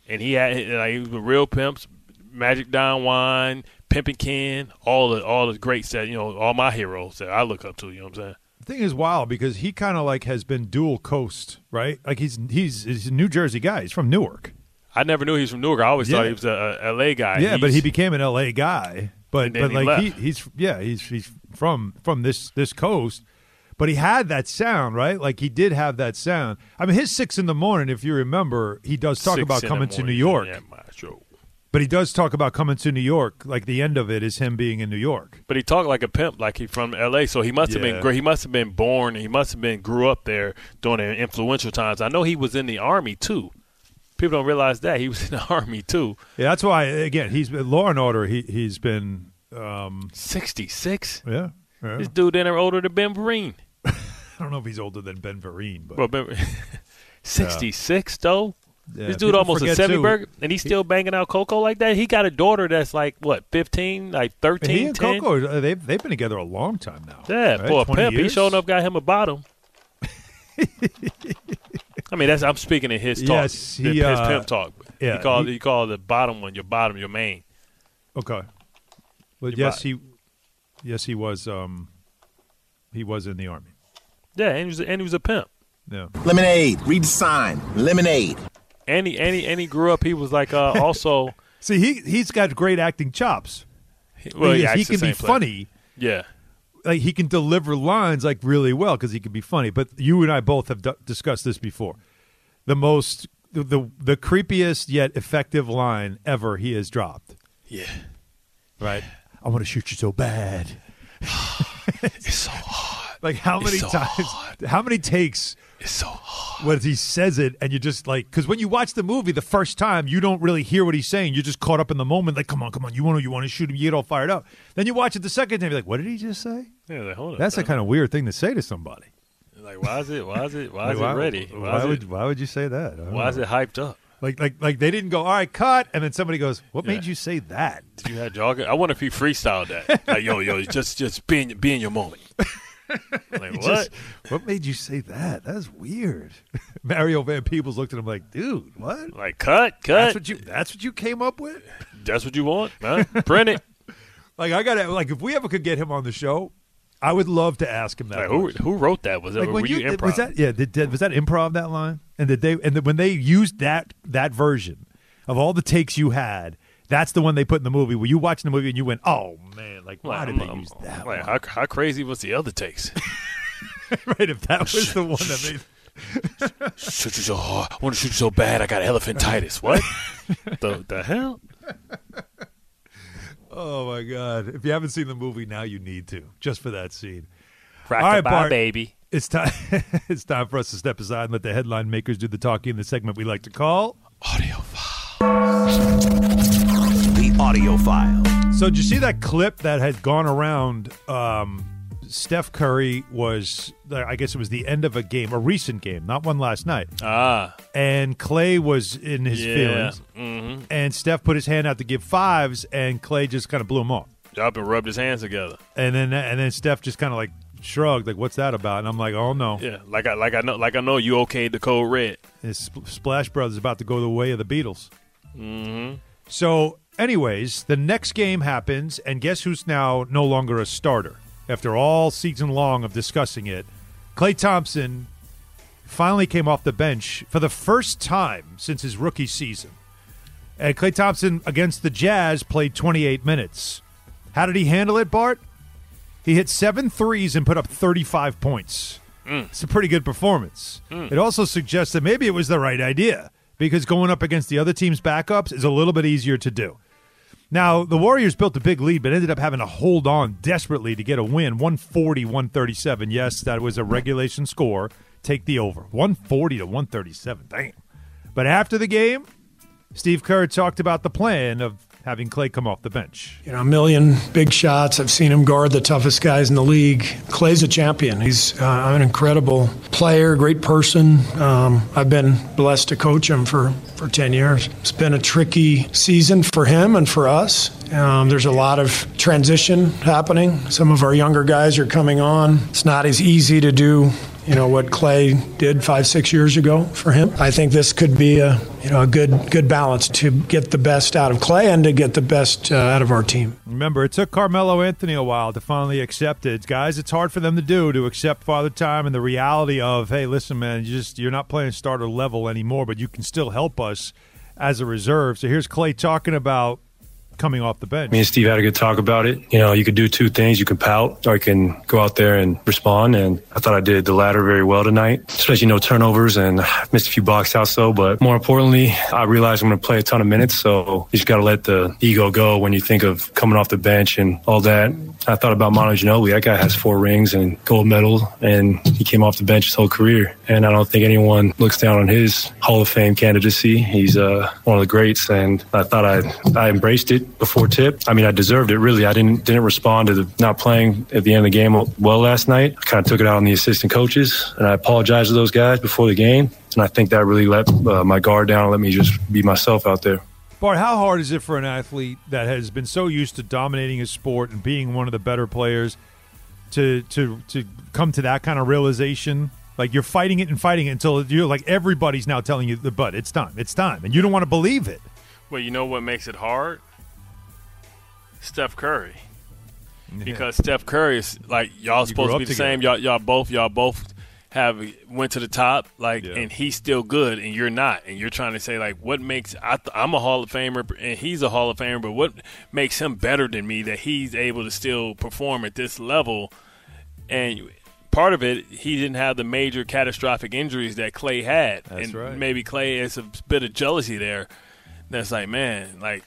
Speaker 3: and he had like he was real pimps magic Don Juan pimping ken all the all the greats that you know all my heroes that i look up to you know what i'm saying
Speaker 2: The thing is wild because he kind of like has been dual coast, right? Like he's he's he's a New Jersey guy. He's from Newark.
Speaker 3: i never knew he was from newark i always thought he was a, a la guy
Speaker 2: yeah, but he became an L.A. guy. But but
Speaker 3: he
Speaker 2: like
Speaker 3: left.
Speaker 2: he, he's yeah he's he's from from this this coast. But he had that sound, right? Like he did have that sound. I mean, his six in the morning, if you remember, he does talk
Speaker 3: Six
Speaker 2: about coming to New York.
Speaker 3: yeah, my show.
Speaker 2: But he does talk about coming to New York. Like the end of it is him being in New York.
Speaker 3: But he talked like a pimp, like he from L.A. So he must have
Speaker 2: Yeah.
Speaker 3: been great. He must have been born. He must have been grew up there during the influential times. I know he was in the army too. People don't realize that he was in the army too.
Speaker 2: Yeah, that's why. Again, he's Law and Order. He he's been. Um,
Speaker 3: Sixty six.
Speaker 2: yeah, yeah.
Speaker 3: This dude then older than Ben Vereen.
Speaker 2: I don't know if he's older than Ben Vereen, but
Speaker 3: Well, ben, sixty six though.
Speaker 2: Yeah,
Speaker 3: this dude almost a
Speaker 2: forget,
Speaker 3: seventy
Speaker 2: too,
Speaker 3: burger, and he's still banging out Coco like that. He got a daughter that's like what fifteen, like
Speaker 2: And
Speaker 3: 13,
Speaker 2: he and
Speaker 3: 10?
Speaker 2: Coco, uh, they've they've been together a long time now.
Speaker 3: Yeah,
Speaker 2: right?
Speaker 3: for a
Speaker 2: 20
Speaker 3: pimp, he
Speaker 2: years?
Speaker 3: showing up got him a bottom. I mean, that's I'm speaking in his talk.
Speaker 2: Yes, he,
Speaker 3: his
Speaker 2: uh,
Speaker 3: pimp talk.
Speaker 2: yeah,
Speaker 3: he called
Speaker 2: he-
Speaker 3: he, called the bottom one your bottom, your main.
Speaker 2: Okay, but
Speaker 3: You're
Speaker 2: yes,
Speaker 3: right.
Speaker 2: he, yes, he was. Um, he was in the army.
Speaker 3: Yeah, and he was and he was a pimp.
Speaker 2: Yeah,
Speaker 9: Lemonade. Read the sign. Lemonade.
Speaker 3: And he and he, and he grew up. He was like uh, also.
Speaker 2: see, he he's got great acting chops.
Speaker 3: Well,
Speaker 2: He
Speaker 3: he,
Speaker 2: he can be
Speaker 3: same play.
Speaker 2: funny.
Speaker 3: Yeah,
Speaker 2: Like he can deliver lines like really well because he can be funny. But you and I both have d- discussed this before. The most, the, the the creepiest yet effective line ever he has dropped.
Speaker 3: yeah.
Speaker 2: Right. I want to shoot you so bad.
Speaker 3: It's so hard.
Speaker 2: Like how many
Speaker 3: so
Speaker 2: times?
Speaker 3: hard.
Speaker 2: How many takes?
Speaker 3: It's so hard.
Speaker 2: when he says it and you just like because when you watch the movie the first time you don't really hear what he's saying you're just caught up in the moment like come on come on you want to you want to shoot him you get all fired up then you watch it the second time you're like what did he just say
Speaker 3: Yeah, like, hold
Speaker 2: that's a kind of weird thing to say to somebody
Speaker 3: like why is it why is it why
Speaker 2: Like,
Speaker 3: is it ready?
Speaker 2: why,
Speaker 3: Why, is
Speaker 2: would
Speaker 3: it
Speaker 2: why would you say that
Speaker 3: why is it hyped up?
Speaker 2: like like like they didn't go all right cut and then somebody goes what
Speaker 3: Yeah.
Speaker 2: made you say that
Speaker 3: you have jogger? I wonder if he freestyled that. Like yo yo, just just be in be in your moment. Like what?
Speaker 2: Just, what made you say that that's weird Mario Van Peebles looked at him like dude what
Speaker 3: like cut cut.
Speaker 2: that's what you that's what you came up with
Speaker 3: That's what you want, man. Print it.
Speaker 2: like I gotta like if we ever could get him on the show I would love to ask him that
Speaker 3: Like, who who wrote that? Was it
Speaker 2: like
Speaker 3: were you,
Speaker 2: you,
Speaker 3: improv?
Speaker 2: was that yeah did, did- was that improv that line and did they and then when they used that that version of all the takes you had that's the one they put in the movie where you watching the movie and you went oh man like why did they
Speaker 3: I'm-
Speaker 2: use that
Speaker 3: Like,
Speaker 2: one?
Speaker 3: how, how crazy was the other takes?
Speaker 2: right if that was the one that made
Speaker 3: shoot you so hard. I want to shoot you so bad. I got elephantitis. What? the the hell?
Speaker 2: oh my god if you haven't seen the movie now you need to just for that scene
Speaker 3: Rock
Speaker 2: All right,
Speaker 3: bye,
Speaker 2: Bart.
Speaker 3: baby.
Speaker 2: it's time it's time for us to step aside and let the headline makers do the talking in the segment we like to call
Speaker 3: Audio file.
Speaker 1: The audio file.
Speaker 2: So did you see that clip that had gone around? Um, Steph Curry was, I guess it was the end of a game, a recent game, not one last night,
Speaker 3: Ah,
Speaker 2: and Klay was in his
Speaker 3: yeah.
Speaker 2: feelings,
Speaker 3: Mm-hmm.
Speaker 2: and Steph put his hand out to give fives, and Klay just kind of blew him off,
Speaker 3: Up and rubbed his hands together.
Speaker 2: and then and then Steph just kind of like shrugged, like, "What's that about?" And I'm like, "Oh no,
Speaker 3: Yeah, like I like I know like I know you okayed the code red.
Speaker 2: his Sp- Splash Brothers about to go the way of the Beatles."
Speaker 3: Mm-hmm.
Speaker 2: So, anyways, the next game happens, and guess who's now no longer a starter? after all season long of discussing it. Klay Thompson finally came off the bench for the first time since his rookie season. And Klay Thompson against the Jazz played 28 minutes. How did he handle it, Bart? He hit seven threes and put up 35 points. Hmm. It's a pretty good performance. Hmm. It also suggests that maybe it was the right idea because going up against the other team's backups is a little bit easier to do. Now, the Warriors built a big lead, but ended up having to hold on desperately to get a win 140 137. Yes, that was a regulation score. Take the over 140 to 137. Damn. But after the game, Steve Kerr talked about the plan of having Klay come off the bench.
Speaker 10: You know, a million big shots. I've seen him guard the toughest guys in the league. Klay's a champion. He's uh, an incredible player, great person. Um, I've been blessed to coach him for, for 10 years. It's been a tricky season for him and for us. Um, there's a lot of transition happening. Some of our younger guys are coming on. It's not as easy to do you know what Klay did five six years ago for him. I think this could be a you know a good good balance to get the best out of Klay and to get the best uh, out of our team.
Speaker 2: Remember, it took Carmelo Anthony a while to finally accept it, guys. It's hard for them to do to accept Father Time and the reality of, hey, listen, man, you just you're not playing starter level anymore, but you can still help us as a reserve. So here's Klay talking about coming off the bench.
Speaker 11: Me and Steve had a good talk about it. You know, you could do two things. You can pout or you can go out there and respond. And I thought I did the latter very well tonight, especially no turnovers and missed a few box outs though. But more importantly, I realized I'm going to play a ton of minutes. So you just got to let the ego go when you think of coming off the bench and all that. I thought about Manu Ginobili. That guy has four rings and gold medal, and he came off the bench his whole career. And I don't think anyone looks down on his Hall of Fame candidacy. He's uh, one of the greats, and I thought I I embraced it before tip. I mean, I deserved it really. I didn't didn't respond to the not playing at the end of the game well last night. I kind of took it out on the assistant coaches, and I apologized to those guys before the game. And I think that really let uh, my guard down and let me just be myself out there.
Speaker 2: Bart, how hard is it for an athlete that has been so used to dominating his sport and being one of the better players to to to come to that kind of realization? Like you're fighting it and fighting it until you're like everybody's now telling you the but it's time, it's time, and you don't want to believe it.
Speaker 3: Well, you know what makes it hard? Steph Curry. Because Steph Curry is like y'all supposed to be the
Speaker 2: together.
Speaker 3: same. Y'all, y'all both, y'all both have went to the top. Like, and he's still good, and you're not. And you're trying to say like, what makes I th- I'm a Hall of Famer, and he's a Hall of Famer, but what makes him better than me that he's able to still perform at this level? And part of it, he didn't have the major catastrophic injuries that Klay had,
Speaker 2: That's
Speaker 3: and
Speaker 2: right.
Speaker 3: maybe Klay has a bit of jealousy there. That's like, man, like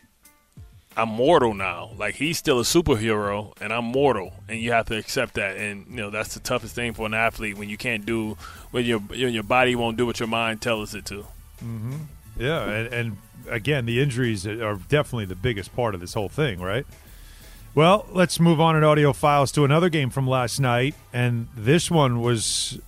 Speaker 3: I'm mortal now. Like he's still a superhero, and I'm mortal, and you have to accept that. And you know that's the toughest thing for an athlete when you can't do when your when your body won't do what your mind tells it to.
Speaker 2: Mm-hmm. Yeah, and, and again, the injuries are definitely the biggest part of this whole thing, right? Well, let's move on in audio files to another game from last night, and this one was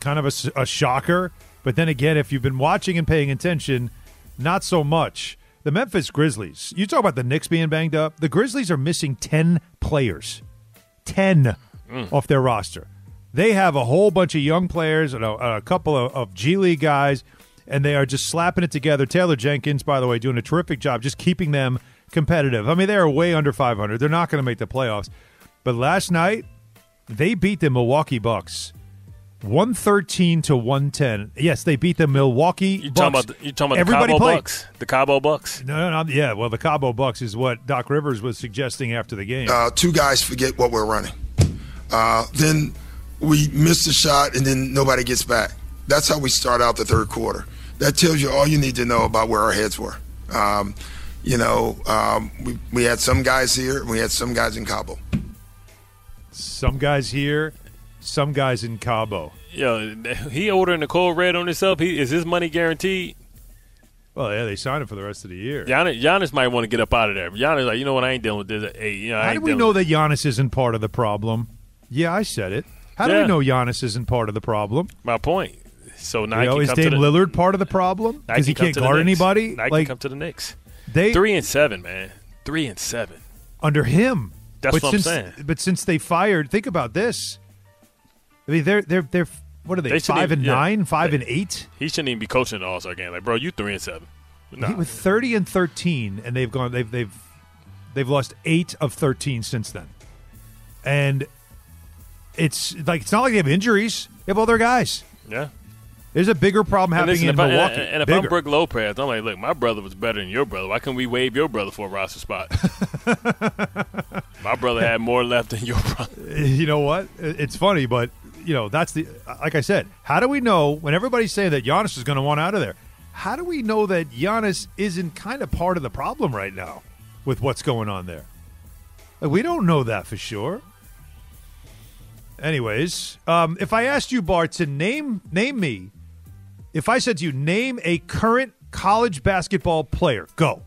Speaker 2: kind of a shocker. But then again, if you've been watching and paying attention, not so much. The Memphis Grizzlies. You talk about the Knicks being banged up. The Grizzlies are missing ten players, ten mm. off their roster. They have a whole bunch of young players and a, a couple of, of G League guys, and they are just slapping it together. Taylor Jenkins, by the way, doing a terrific job just keeping them competitive. I mean, they are way under 500. They're not going to make the playoffs. But last night, they beat the Milwaukee Bucks. 113 to 110. Yes, they beat the Milwaukee
Speaker 3: You
Speaker 2: Bucks.
Speaker 3: talking about the, you talking about
Speaker 2: Everybody
Speaker 3: the Cabo
Speaker 2: played.
Speaker 3: Bucks? The Cabo Bucks.
Speaker 2: No, no, no. Yeah, well, the Cabo Bucks is what Doc Rivers was suggesting after the game.
Speaker 12: uh, two guys forget what we're running. Uh, then we miss the shot, and then nobody gets back. That's how we start out the third quarter. That tells you all you need to know about where our heads were. Um, you know, um, we, we had some guys here, and we had some guys in Cabo.
Speaker 2: Some guys here, some guys in Cabo.
Speaker 3: Yo, he ordering the cold red on himself. He is his money guaranteed?
Speaker 2: Well, yeah, they signed him for the rest of the year.
Speaker 3: Giannis, Giannis might want to get up out of there. Giannis like, you know what? I ain't dealing with this. Hey, you know,
Speaker 2: How do we know that Giannis isn't part of the problem? Yeah, I said it. How do
Speaker 3: Yeah.
Speaker 2: we know Giannis isn't part of the problem?
Speaker 3: My point. So now
Speaker 2: you know, is Dame
Speaker 3: the,
Speaker 2: Lillard part of the problem because he can't guard anybody?
Speaker 3: Now
Speaker 2: like
Speaker 3: can come to the Knicks.
Speaker 2: they
Speaker 3: Three and seven, man. Three and seven.
Speaker 2: under him.
Speaker 3: That's
Speaker 2: but
Speaker 3: what I'm saying.
Speaker 2: But since they fired, think about this. I mean, they're they're they're what are they?
Speaker 3: They
Speaker 2: five
Speaker 3: even-
Speaker 2: and
Speaker 3: yeah.
Speaker 2: nine, five
Speaker 3: They-
Speaker 2: and eight.
Speaker 3: He shouldn't even be coaching the All Star game. Like, bro, you three and seven. Nah.
Speaker 2: He- with thirty and thirteen, and they've gone they've they've they've lost eight of thirteen since then. And it's like it's not like they have injuries. They have other guys.
Speaker 3: Yeah.
Speaker 2: There's a bigger problem happening
Speaker 3: listen,
Speaker 2: in
Speaker 3: I,
Speaker 2: Milwaukee.
Speaker 3: and, and if
Speaker 2: Bigger.
Speaker 3: I'm Brook Lopez, I'm like, look, my brother was better than your brother. Why can't we waive your brother for a roster spot? my brother had more left than your brother.
Speaker 2: you know what? It's funny, but you know that's the like I said. How do we know when everybody's saying that Giannis is going to want out of there? How do we know that Giannis isn't kind of part of the problem right now with what's going on there? Like, we don't know that for sure. Anyways, um, if I asked you, Bart, to name name me, if I said to you, name a current college basketball player, go.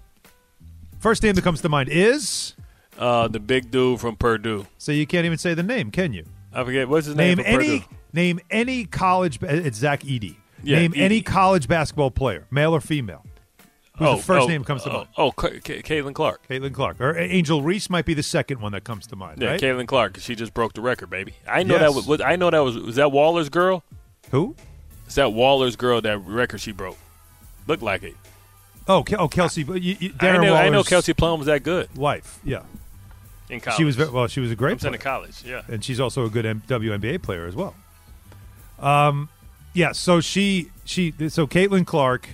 Speaker 2: First name that comes to mind is
Speaker 3: Uh, the big dude from Purdue.
Speaker 2: so you can't even say the name, can you?
Speaker 3: I forget what's his
Speaker 2: name
Speaker 3: name.
Speaker 2: any name any college. It's Zach Edey.
Speaker 3: Yeah,
Speaker 2: name
Speaker 3: Edey.
Speaker 2: any college basketball player, male or female. Who's
Speaker 3: oh,
Speaker 2: the first
Speaker 3: oh,
Speaker 2: name comes to
Speaker 3: oh,
Speaker 2: mind?
Speaker 3: Oh, Ca- Ca- Caitlin Clark.
Speaker 2: Caitlin Clark or Angel Reese might be the second one that comes to mind.
Speaker 3: Yeah,
Speaker 2: right?
Speaker 3: Caitlin Clark. She just broke the record, baby. I know
Speaker 2: Yes.
Speaker 3: that was. was- I know that was. Was that Waller's girl?
Speaker 2: Who?
Speaker 3: Is that Waller's girl? That record she broke. Looked like it.
Speaker 2: Oh, Ke- oh, Kelsey. You, you,
Speaker 3: I know. I know Kelsey Plum was that good
Speaker 2: wife. Yeah,
Speaker 3: in college.
Speaker 2: she was very, well. She was a great player.
Speaker 3: in college. Yeah.
Speaker 2: and she's also a good M- WNBA player as well. Um, yeah. So she she so Caitlin Clark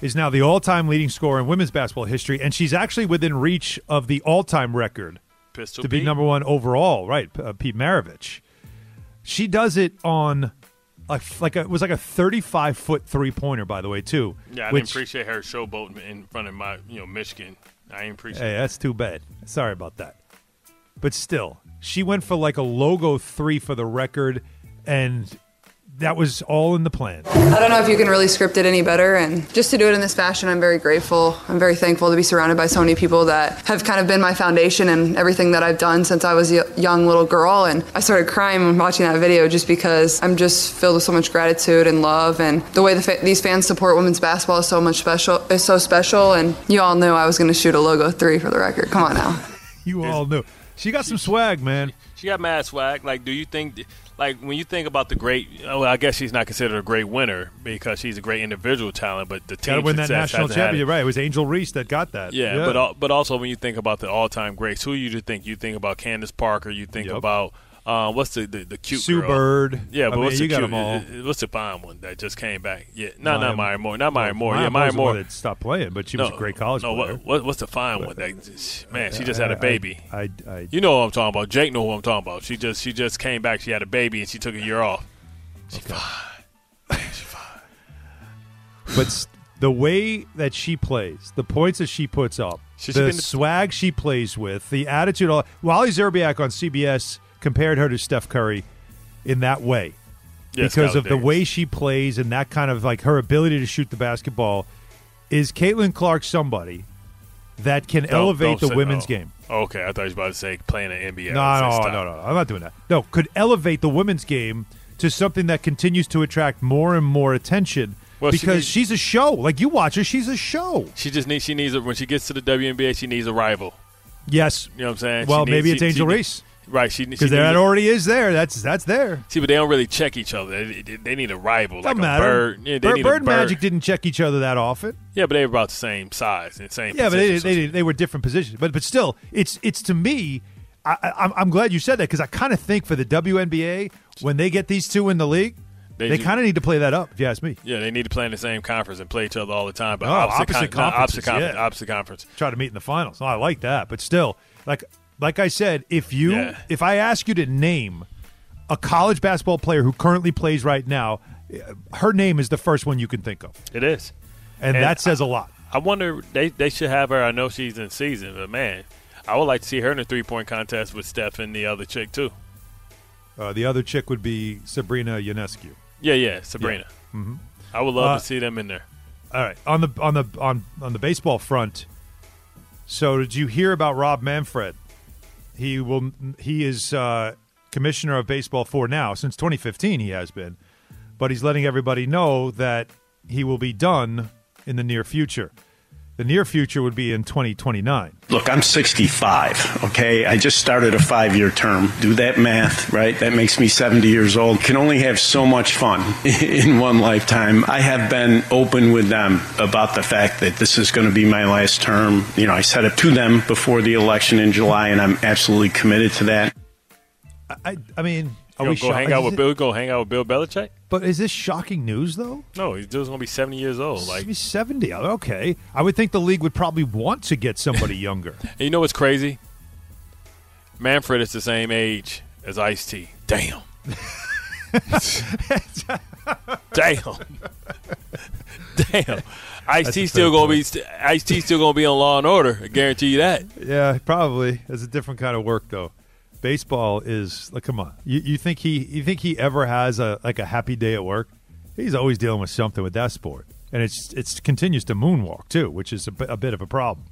Speaker 2: is now the all-time leading scorer in women's basketball history, and she's actually within reach of the all-time record
Speaker 3: Pistol
Speaker 2: to be number one overall. Right, uh, Pete Maravich. She does it on. A, like a, it was like a 35 foot three pointer, by the way, too.
Speaker 3: Yeah, I
Speaker 2: which,
Speaker 3: didn't appreciate her showboating in front of my, you know, Michigan. I didn't appreciate.
Speaker 2: Hey, that's too bad. Sorry about that. But still, she went for like a logo three for the record, and that was all in the plan.
Speaker 13: I don't know if you can really script it any better. And just to do it in this fashion, I'm very grateful. I'm very thankful to be surrounded by so many people that have kind of been my foundation and everything that I've done since I was a young little girl. And I started crying when watching that video just because I'm just filled with so much gratitude and love. And the way the fa- these fans support women's basketball is so much special. Is so special. And you all knew I was going to shoot a logo three for the record. Come on now.
Speaker 2: You all knew. She got some swag, man.
Speaker 3: She got mad swag. Like, do you think, like, when you think about the great? Oh, I guess she's not considered a great winner because she's a great individual talent, but the team
Speaker 2: win that national
Speaker 3: hasn't had it.
Speaker 2: championship. Right. It was Angel Reese that got that.
Speaker 3: Yeah, but but also when you think about the all-time greats, who you think? You think about Candace Parker. You think about uh, what's the, the the cute
Speaker 2: Sue
Speaker 3: girl?
Speaker 2: Bird.
Speaker 3: Yeah,
Speaker 2: I
Speaker 3: but
Speaker 2: mean,
Speaker 3: what's the cute?
Speaker 2: all.
Speaker 3: uh, What's the fine one that just came back? Yeah, no,
Speaker 2: Maya-
Speaker 3: not Maya Moore, not Maya Moore.
Speaker 2: Maya
Speaker 3: yeah, Maya Moore
Speaker 2: that stopped playing, but she was a great college
Speaker 3: no,
Speaker 2: player.
Speaker 3: What, what, what's the fine one? That man, she just had a baby.
Speaker 2: I, I,
Speaker 3: you know what I'm talking about. Jake know who I'm talking about. She just she just came back. She had a baby and she took a year off. She fine.
Speaker 2: She fine. but the way that she plays, the points that she puts up,
Speaker 3: She's
Speaker 2: the swag she plays with, the attitude. all- Wally Szczerbiak on CBS compared her to Steph Curry in that way
Speaker 3: Yeah,
Speaker 2: because of the way she plays and that kind of like her ability to shoot the basketball. Is Caitlin Clark somebody that can
Speaker 3: Don't-
Speaker 2: elevate
Speaker 3: don't
Speaker 2: the women's
Speaker 3: oh.
Speaker 2: game?
Speaker 3: Okay, I thought you were about to say playing an NBA.
Speaker 2: No, no, no,
Speaker 3: stop.
Speaker 2: no, no. I'm not doing that. No, could elevate the women's game to something that continues to attract more and more attention
Speaker 3: Well, she
Speaker 2: because
Speaker 3: needs-
Speaker 2: she's a show. Like you watch her, she's a show.
Speaker 3: She just needs she needs a, when she gets to the WNBA, she needs a rival.
Speaker 2: Yes.
Speaker 3: You know what I'm saying?
Speaker 2: Well,
Speaker 3: She
Speaker 2: maybe it's
Speaker 3: she-
Speaker 2: Angel
Speaker 3: she-
Speaker 2: Reese.
Speaker 3: Right, she
Speaker 2: Because that already is there. That's that's there.
Speaker 3: See, but they don't really check each other. They, they- need a rival, like
Speaker 2: Doesn't
Speaker 3: a
Speaker 2: matter.
Speaker 3: bird. Yeah, they
Speaker 2: Bird,
Speaker 3: need a
Speaker 2: Bird
Speaker 3: bird.
Speaker 2: Magic didn't check each other that often.
Speaker 3: Yeah, but they were about the same size and same.
Speaker 2: Yeah, but they,
Speaker 3: position,
Speaker 2: they, they were different positions. But but still, it's it's to me. I, I'm glad you said that because I kind of think for the WNBA when they get these two in the league,
Speaker 3: They
Speaker 2: they, kind of need to play that up. If you ask me,
Speaker 3: Yeah, they need to play in the same conference and play each other all the time. But
Speaker 2: No,
Speaker 3: opposite,
Speaker 2: opposite
Speaker 3: con- no,
Speaker 2: conferences,
Speaker 3: opposite conference,
Speaker 2: yeah.
Speaker 3: opposite conference.
Speaker 2: try to meet in the finals. No, I like that, but still, like like I said, if you
Speaker 3: Yeah.
Speaker 2: if I ask you to name a college basketball player who currently plays right now, her name is the first one you can think of,
Speaker 3: It is,
Speaker 2: and, that says a lot.
Speaker 3: I wonder they they should have her. I know she's in season, but man, I would like to see her in a three point contest with Steph and the other chick too.
Speaker 2: Uh, the other chick would be Sabrina Ionescu.
Speaker 3: Yeah, yeah, Sabrina.
Speaker 2: Mhm.
Speaker 3: I would love
Speaker 2: Uh,
Speaker 3: to see them in there.
Speaker 2: All right, on the on the on on the baseball front. So, did you hear about Rob Manfred? He will. He is uh, commissioner of baseball for now since 2015. He has been, but he's letting everybody know that he will be done in the near future. The near future would be in 2029.
Speaker 14: Look, I'm 65, okay? I just started a five year term. Do that math, right? That makes me 70 years old. Can only have so much fun in one lifetime. I have been open with them about the fact that this is going to be my last term. You know, I said it to them before the election in July, and I'm absolutely committed to that.
Speaker 2: I, I mean, Are we
Speaker 3: go
Speaker 2: shocked?
Speaker 3: hang out
Speaker 2: Is
Speaker 3: with
Speaker 2: it-
Speaker 3: Bill? Go hang out with Bill Belichick?
Speaker 2: But is this shocking news though?
Speaker 3: No, he's just gonna be seventy years old. Like,
Speaker 2: He's seventy. Oh, okay, I would think the league would probably want to get somebody younger.
Speaker 3: and you know what's crazy? Manfred is the same age as Ice T. Damn. Damn. Damn. Ice T still gonna be Ice T still gonna be on Law and Order. I guarantee you that.
Speaker 2: Yeah, probably. It's a different kind of work though. Baseball is like, come on. You, you think he you think he ever has a like a happy day at work? He's always dealing with something with that sport, and it's it's continues to moonwalk too, which is a, a bit of a problem.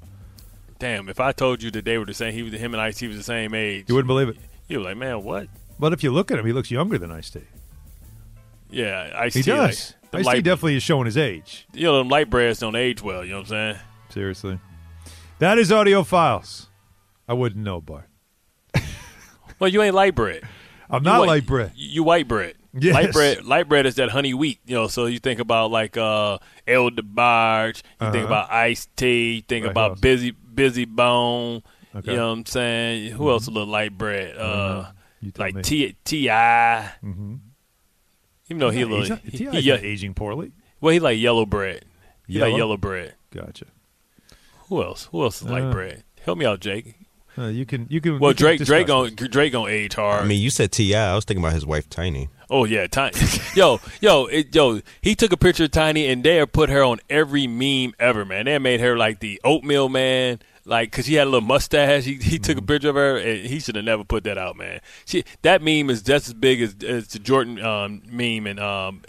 Speaker 3: Damn, if I told you that they were the same, he was him and Ice T was the same age.
Speaker 2: You wouldn't believe it.
Speaker 3: You were like, man, what?
Speaker 2: But if you look at him, he looks younger than Ice T.
Speaker 3: Yeah, Ice
Speaker 2: He
Speaker 3: T.
Speaker 2: does.
Speaker 3: Like,
Speaker 2: Ice T definitely is showing his age.
Speaker 3: you know, them light breads don't age well. You know what I'm saying?
Speaker 2: Seriously, that is audio files. I wouldn't know, Bart.
Speaker 3: Well, you ain't light bread.
Speaker 2: I'm not
Speaker 3: white-
Speaker 2: light bread.
Speaker 3: You, you white bread.
Speaker 2: Yes.
Speaker 3: Light bread. Light bread is that honey wheat. You know, so you think about like uh, El DeBarge. You think
Speaker 2: Uh-huh.
Speaker 3: about Ice T, You think
Speaker 2: Right,
Speaker 3: about? Busy Bizzy Bone.
Speaker 2: Okay.
Speaker 3: You know what I'm saying? Who else a little light bread? Uh,
Speaker 2: Uh-huh. You
Speaker 3: like
Speaker 2: me.
Speaker 3: T Ti.
Speaker 2: Mm-hmm.
Speaker 3: Even though he
Speaker 2: He's
Speaker 3: a
Speaker 2: not-
Speaker 3: little,
Speaker 2: he's
Speaker 3: he, he,
Speaker 2: aging poorly.
Speaker 3: well, he like yellow bread. He
Speaker 2: Yellow?
Speaker 3: like yellow bread.
Speaker 2: Gotcha.
Speaker 3: Who else? Who else is light
Speaker 2: Uh,
Speaker 3: bread? Help me out, Jake.
Speaker 2: Uh, you can you can.
Speaker 3: Well,
Speaker 2: we can
Speaker 3: Drake
Speaker 2: discuss
Speaker 3: Drake on Drake gonna age hard.
Speaker 15: I mean, you said Ti. I was thinking about his wife Tiny.
Speaker 3: Oh yeah, Tiny. yo, yo, it, yo. He took a picture of Tiny and they put her on every meme ever, man. They made her like the oatmeal man, like because she had a little mustache. He he took a picture of her and he should have never put that out, man. She that meme is just as big as, as the Jordan um, meme and um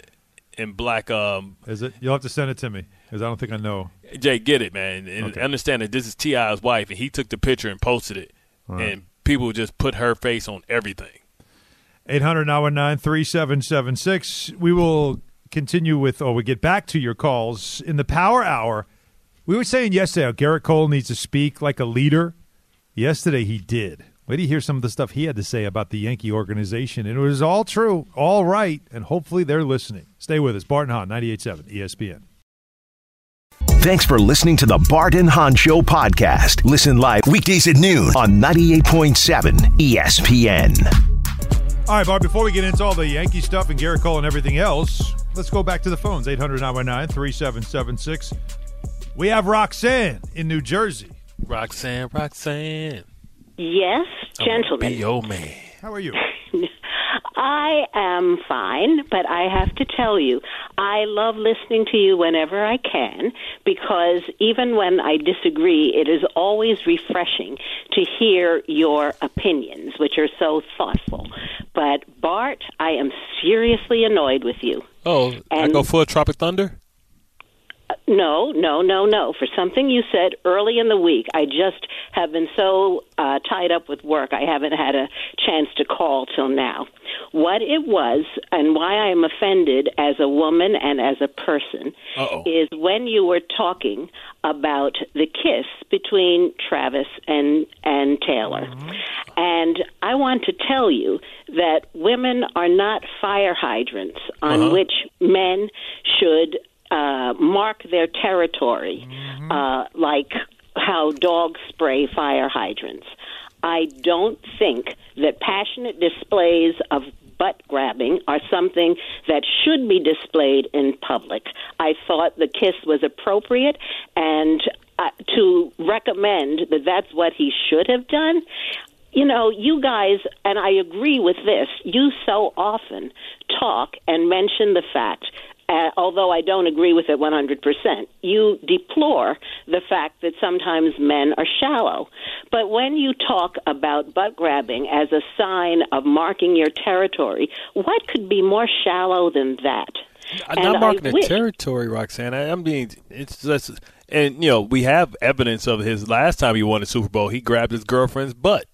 Speaker 3: in black um.
Speaker 2: Is it? You'll have to send it to me because I don't think I know.
Speaker 3: Jay, get it, man, and
Speaker 2: Okay.
Speaker 3: understand that this is Ti's wife, and he took the picture and posted it,
Speaker 2: right.
Speaker 3: and people just put her face on everything.
Speaker 2: 800 919 3776. We will continue with, or we get back to your calls in the power hour. We were saying yesterday how Gerrit Cole needs to speak like a leader. Yesterday he did. Wait you hear some of the stuff he had to say about the Yankee organization. And it was all true, all right, and hopefully they're listening. Stay with us. Barton Hahn, 98.7 ESPN.
Speaker 1: Thanks for listening to the Bart and Hahn Show podcast. Listen live weekdays at noon on 98.7 ESPN.
Speaker 2: All right, Bart, before we get into all the Yankee stuff and Gerrit Cole and everything else, let's go back to the phones 800 919 3776. We have Roxanne in New Jersey.
Speaker 3: Roxanne, Roxanne.
Speaker 16: Yes, gentlemen.
Speaker 3: Be your man.
Speaker 2: How are you?
Speaker 16: I am fine, but I have to tell you, I love listening to you whenever I can because even when I disagree, it is always refreshing to hear your opinions, which are so thoughtful. But Bart, I am seriously annoyed with you.
Speaker 3: Oh, I
Speaker 16: And-
Speaker 3: go full Tropic Thunder.
Speaker 16: No, no, no, no. For something you said early in the week, I just have been so uh, tied up with work, I haven't had a chance to call till now. What it was, and why I am offended as a woman and as a person,
Speaker 3: Uh-oh.
Speaker 16: is when you were talking about the kiss between Travis and and Taylor. And I want to tell you that women are not fire hydrants on
Speaker 17: Uh-huh.
Speaker 16: which men should uh, mark their territory, uh, like how dogs spray fire hydrants. I don't think that passionate displays of butt grabbing are something that should be displayed in public. I thought the kiss was appropriate, and uh, to recommend that that's what he should have done. You know, you guys, and I agree with this, you so often talk and mention the fact uh, although I don't agree with it 100%, you deplore the fact that sometimes men are shallow. But when you talk about butt grabbing as a sign of marking your territory, what could be more shallow than that?
Speaker 3: I'm
Speaker 16: And
Speaker 3: not marking
Speaker 16: I
Speaker 3: the
Speaker 16: wish-
Speaker 3: territory, Roxanne. I, I'm being it's just, and you know we have evidence of his last time he won the Super Bowl. He grabbed his girlfriend's butt.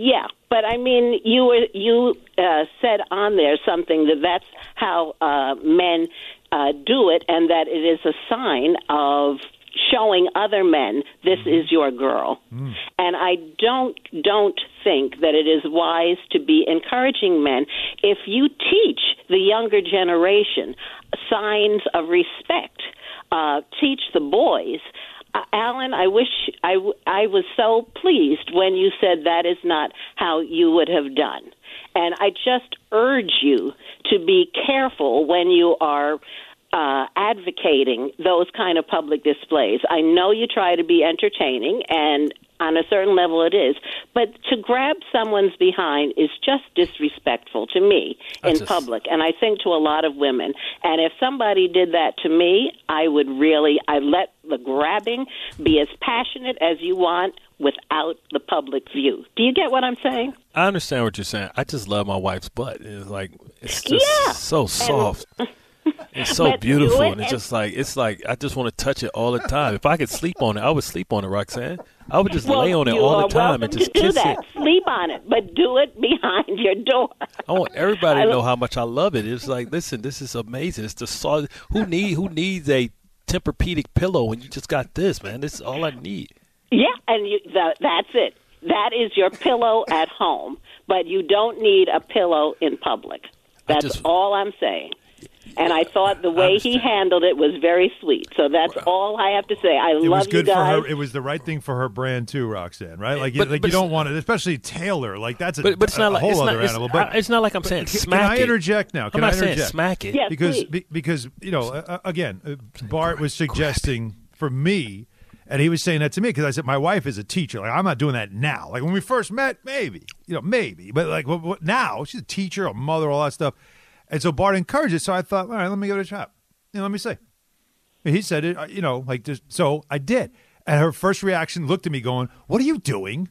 Speaker 16: Yeah, but I mean, you were you uh, said on there something that that's how uh, men uh, do it, and that it is a sign of showing other men this is your girl. And I don't don't think that it is wise to be encouraging men if you teach the younger generation signs of respect. Uh, teach the boys. Uh, Alan, I wish I, w- I was so pleased when you said that is not how you would have done. And I just urge you to be careful when you are uh, advocating those kind of public displays. I know you try to be entertaining, and on a certain level it is, but to grab someone's behind is just disrespectful to me in
Speaker 3: just-
Speaker 16: public, and I think to a lot of women. And if somebody did that to me, I would really, I let the grabbing be as passionate as you want without the public view. Do you get what I'm saying?
Speaker 3: I understand what you're saying. I just love my wife's butt. It's like it's just
Speaker 16: Yeah.
Speaker 3: so soft. It's so
Speaker 16: But
Speaker 3: beautiful,
Speaker 16: it
Speaker 3: and it's just like it's like I just want to touch it all the time. If I could sleep on it, I would sleep on it, Roxanne. I would just
Speaker 16: well,
Speaker 3: lay on it all the time and just kiss
Speaker 16: that.
Speaker 3: it.
Speaker 16: Sleep on it, but do it behind your door.
Speaker 3: I want everybody to know how much I love it. It's like, listen, this is amazing. It's the solid. Who need who needs a Tempur-Pedic pillow when you just got this, man? This is all I need.
Speaker 16: Yeah, and you, that, that's it. That is your pillow at home, but you don't need a pillow in public. That's all I'm saying. And I thought the way he handled it was very sweet. So that's all I have to say. I
Speaker 2: It
Speaker 16: love
Speaker 2: was good
Speaker 16: you
Speaker 2: for
Speaker 16: guys.
Speaker 2: her. It was the right thing for her brand too, Roxanne. Right? Like, you, like
Speaker 3: but
Speaker 2: you don't want it, especially Taylor. Like that's a,
Speaker 3: But- but it's not
Speaker 2: a
Speaker 3: like-
Speaker 2: whole
Speaker 3: it's not-
Speaker 2: other
Speaker 3: it's-
Speaker 2: animal. But
Speaker 3: it's not like I'm saying
Speaker 2: can,
Speaker 3: smack
Speaker 2: Can I interject now? Can
Speaker 3: I'm not
Speaker 2: I
Speaker 3: saying smack it. Yes,
Speaker 2: because be, because you know uh, uh, again, uh, Bart was suggesting for me. And he was saying that to me because I said my wife is a teacher. Like I'm not doing that now. Like when we first met, maybe you know, maybe. But like what, what, now, she's a teacher, a mother, all that stuff. And so Bart encouraged it. So I thought, all right, let me give it a shot. You know, let me see. And he said it, uh, you know, like just so I did. And her first reaction looked at me going, "What are you doing?"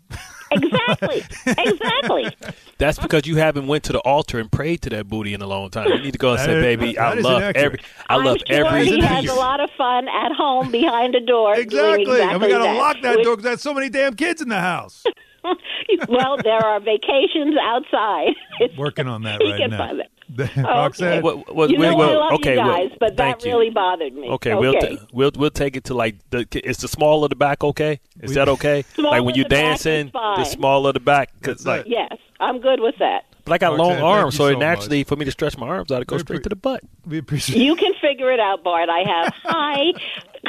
Speaker 16: Exactly. exactly.
Speaker 3: That's because you haven't went to the altar and prayed to that booty in a long time. You need to go and say,
Speaker 2: That is-
Speaker 3: "Baby, I love every, I
Speaker 16: I'm
Speaker 3: love
Speaker 16: sure
Speaker 3: every
Speaker 16: he has a lot of fun at home behind a door. doing
Speaker 2: Exactly. and we got to lock that
Speaker 16: Which-
Speaker 2: door because there's so many damn kids in the house.
Speaker 16: well, there are vacations outside.
Speaker 2: Working on that
Speaker 16: He
Speaker 2: right
Speaker 16: can
Speaker 2: now.
Speaker 16: find it.
Speaker 2: Roxanne,
Speaker 3: What- what-
Speaker 16: you know
Speaker 3: wait,
Speaker 16: I love
Speaker 3: okay,
Speaker 16: you
Speaker 3: well,
Speaker 16: guys, but that
Speaker 3: you.
Speaker 16: really bothered me.
Speaker 3: Okay, we'll t- we'll we'll take it to like the is the small of the back okay? Is that okay? Like when
Speaker 16: you're
Speaker 3: dancing, the small of the back, cause like
Speaker 16: yes, I'm good with that.
Speaker 3: but I got
Speaker 2: Roxanne,
Speaker 3: long arms,
Speaker 2: you
Speaker 3: so,
Speaker 2: so
Speaker 3: naturally for me to stretch my arms out, it goes straight to the butt.
Speaker 2: We appreciate.
Speaker 16: You can figure it out, Bart. I have high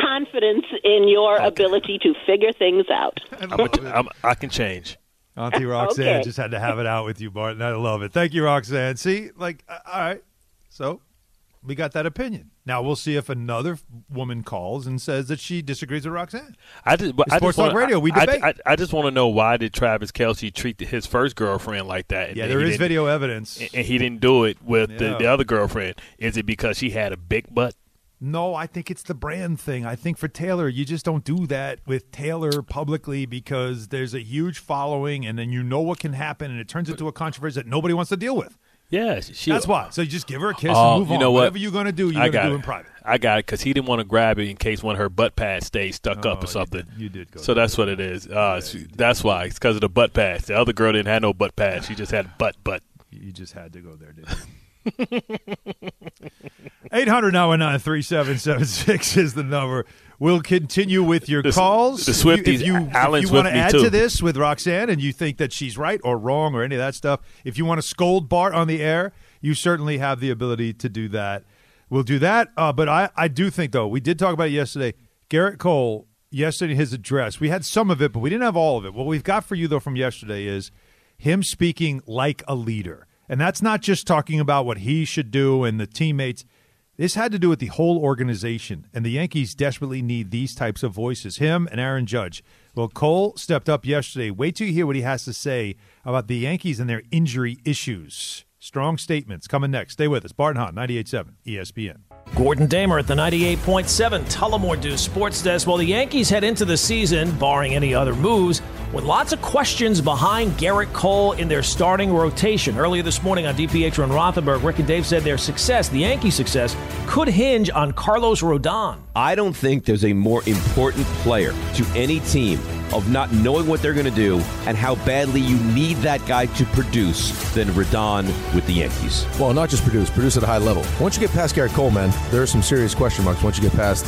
Speaker 16: confidence in your ability to figure things out.
Speaker 3: I'm a, I'm, I can change.
Speaker 2: Auntie Roxanne
Speaker 16: Okay.
Speaker 2: just had to have it out with you, Barton. I love it. Thank you, Roxanne. See, like, uh, all right. So we got that opinion. Now we'll see if another woman calls and says that she disagrees with Roxanne.
Speaker 3: I just, but
Speaker 2: It's
Speaker 3: I
Speaker 2: Sports
Speaker 3: just wanna,
Speaker 2: Talk Radio. We debate.
Speaker 3: I, I just want to know why did Travis Kelce treat his first girlfriend like that? and
Speaker 2: Yeah,
Speaker 3: then
Speaker 2: there
Speaker 3: he
Speaker 2: is
Speaker 3: didn't-
Speaker 2: video evidence.
Speaker 3: and he didn't do it with the, the other girlfriend. Is it because she had a big butt?
Speaker 2: No, I think it's the brand thing. I think for Taylor, you just don't do that with Taylor publicly because there's a huge following, and then you know what can happen, and it turns into a controversy that nobody wants to deal with.
Speaker 3: Yeah, she.
Speaker 2: That's why. So you just give her a kiss
Speaker 3: Oh,
Speaker 2: and move
Speaker 3: you
Speaker 2: on.
Speaker 3: know what?
Speaker 2: Whatever you're going to do, you're
Speaker 3: I got
Speaker 2: do
Speaker 3: it.
Speaker 2: in private.
Speaker 3: I got it because he didn't want to grab it in case one of her butt pads stayed stuck up
Speaker 2: Oh,
Speaker 3: or something.
Speaker 2: you did go
Speaker 3: so that's what it is. Uh, she- that's why. It's because of the butt pads. The other girl didn't have no butt pads. She just had butt butt.
Speaker 2: You just had to go there, didn't you? 800 919 3776 is the number. We'll continue with your calls.
Speaker 3: the
Speaker 2: If you-
Speaker 3: Swifties,
Speaker 2: If you, if you want to add
Speaker 3: too.
Speaker 2: to this with Roxanne and you think that she's right or wrong or any of that stuff, if you want to scold Bart on the air, you certainly have the ability to do that. We'll do that. Uh, but I, I do think, though, we did talk about it yesterday. Gerrit Cole, yesterday, his address, we had some of it, but we didn't have all of it. What we've got for you, though, from yesterday is him speaking like a leader. And that's not just talking about what he should do and the teammates. This had to do with the whole organization, and the Yankees desperately need these types of voices. Him and Aaron Judge. Well, Cole stepped up yesterday. Wait till you hear what he has to say about the Yankees and their injury issues. Strong statements coming next. Stay with us. Barton Hahn, 98.7 ESPN.
Speaker 5: Gordon Damer at the 98.7 Tullamore Dew Sports Desk. Well, the Yankees head into the season, barring any other moves, with lots of questions behind Gerrit Cole in their starting rotation. Earlier this morning on DPH and Rothenberg, Rick and Dave said their success, the Yankee success, could hinge on Carlos Rodon.
Speaker 7: I don't think there's a more important player to any team of not knowing what they're going to do and how badly you need that guy to produce than Rodon with the Yankees.
Speaker 6: Well, not just produce, produce at a high level. Once you get past Gerrit Cole, man, there are some serious question marks once you get past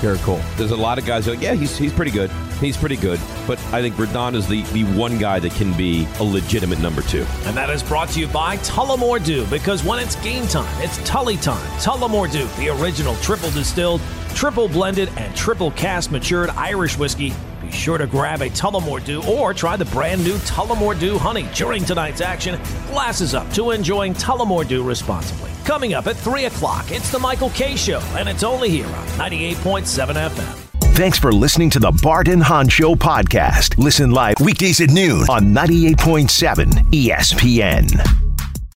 Speaker 6: Gerrit Cole.
Speaker 7: There's a lot of guys who, yeah, he's, he's pretty good. He's pretty good. But I think Rodon is the, the one guy that can be a legitimate number two.
Speaker 5: And that is brought to you by Tullamore Dew, because when it's game time, it's Tully time. Tullamore Dew, the original triple distilled, triple blended, and triple cast matured Irish whiskey Be sure to grab a Tullamore Dew or try the brand new Tullamore Dew Honey during tonight's action. Glasses up to enjoying Tullamore Dew responsibly. Coming up at 3 o'clock, it's the Michael Kay Show, and it's only here on 98.7 FM.
Speaker 1: Thanks for listening to the Bart and Hahn Show podcast. Listen live weekdays at noon on 98.7 ESPN.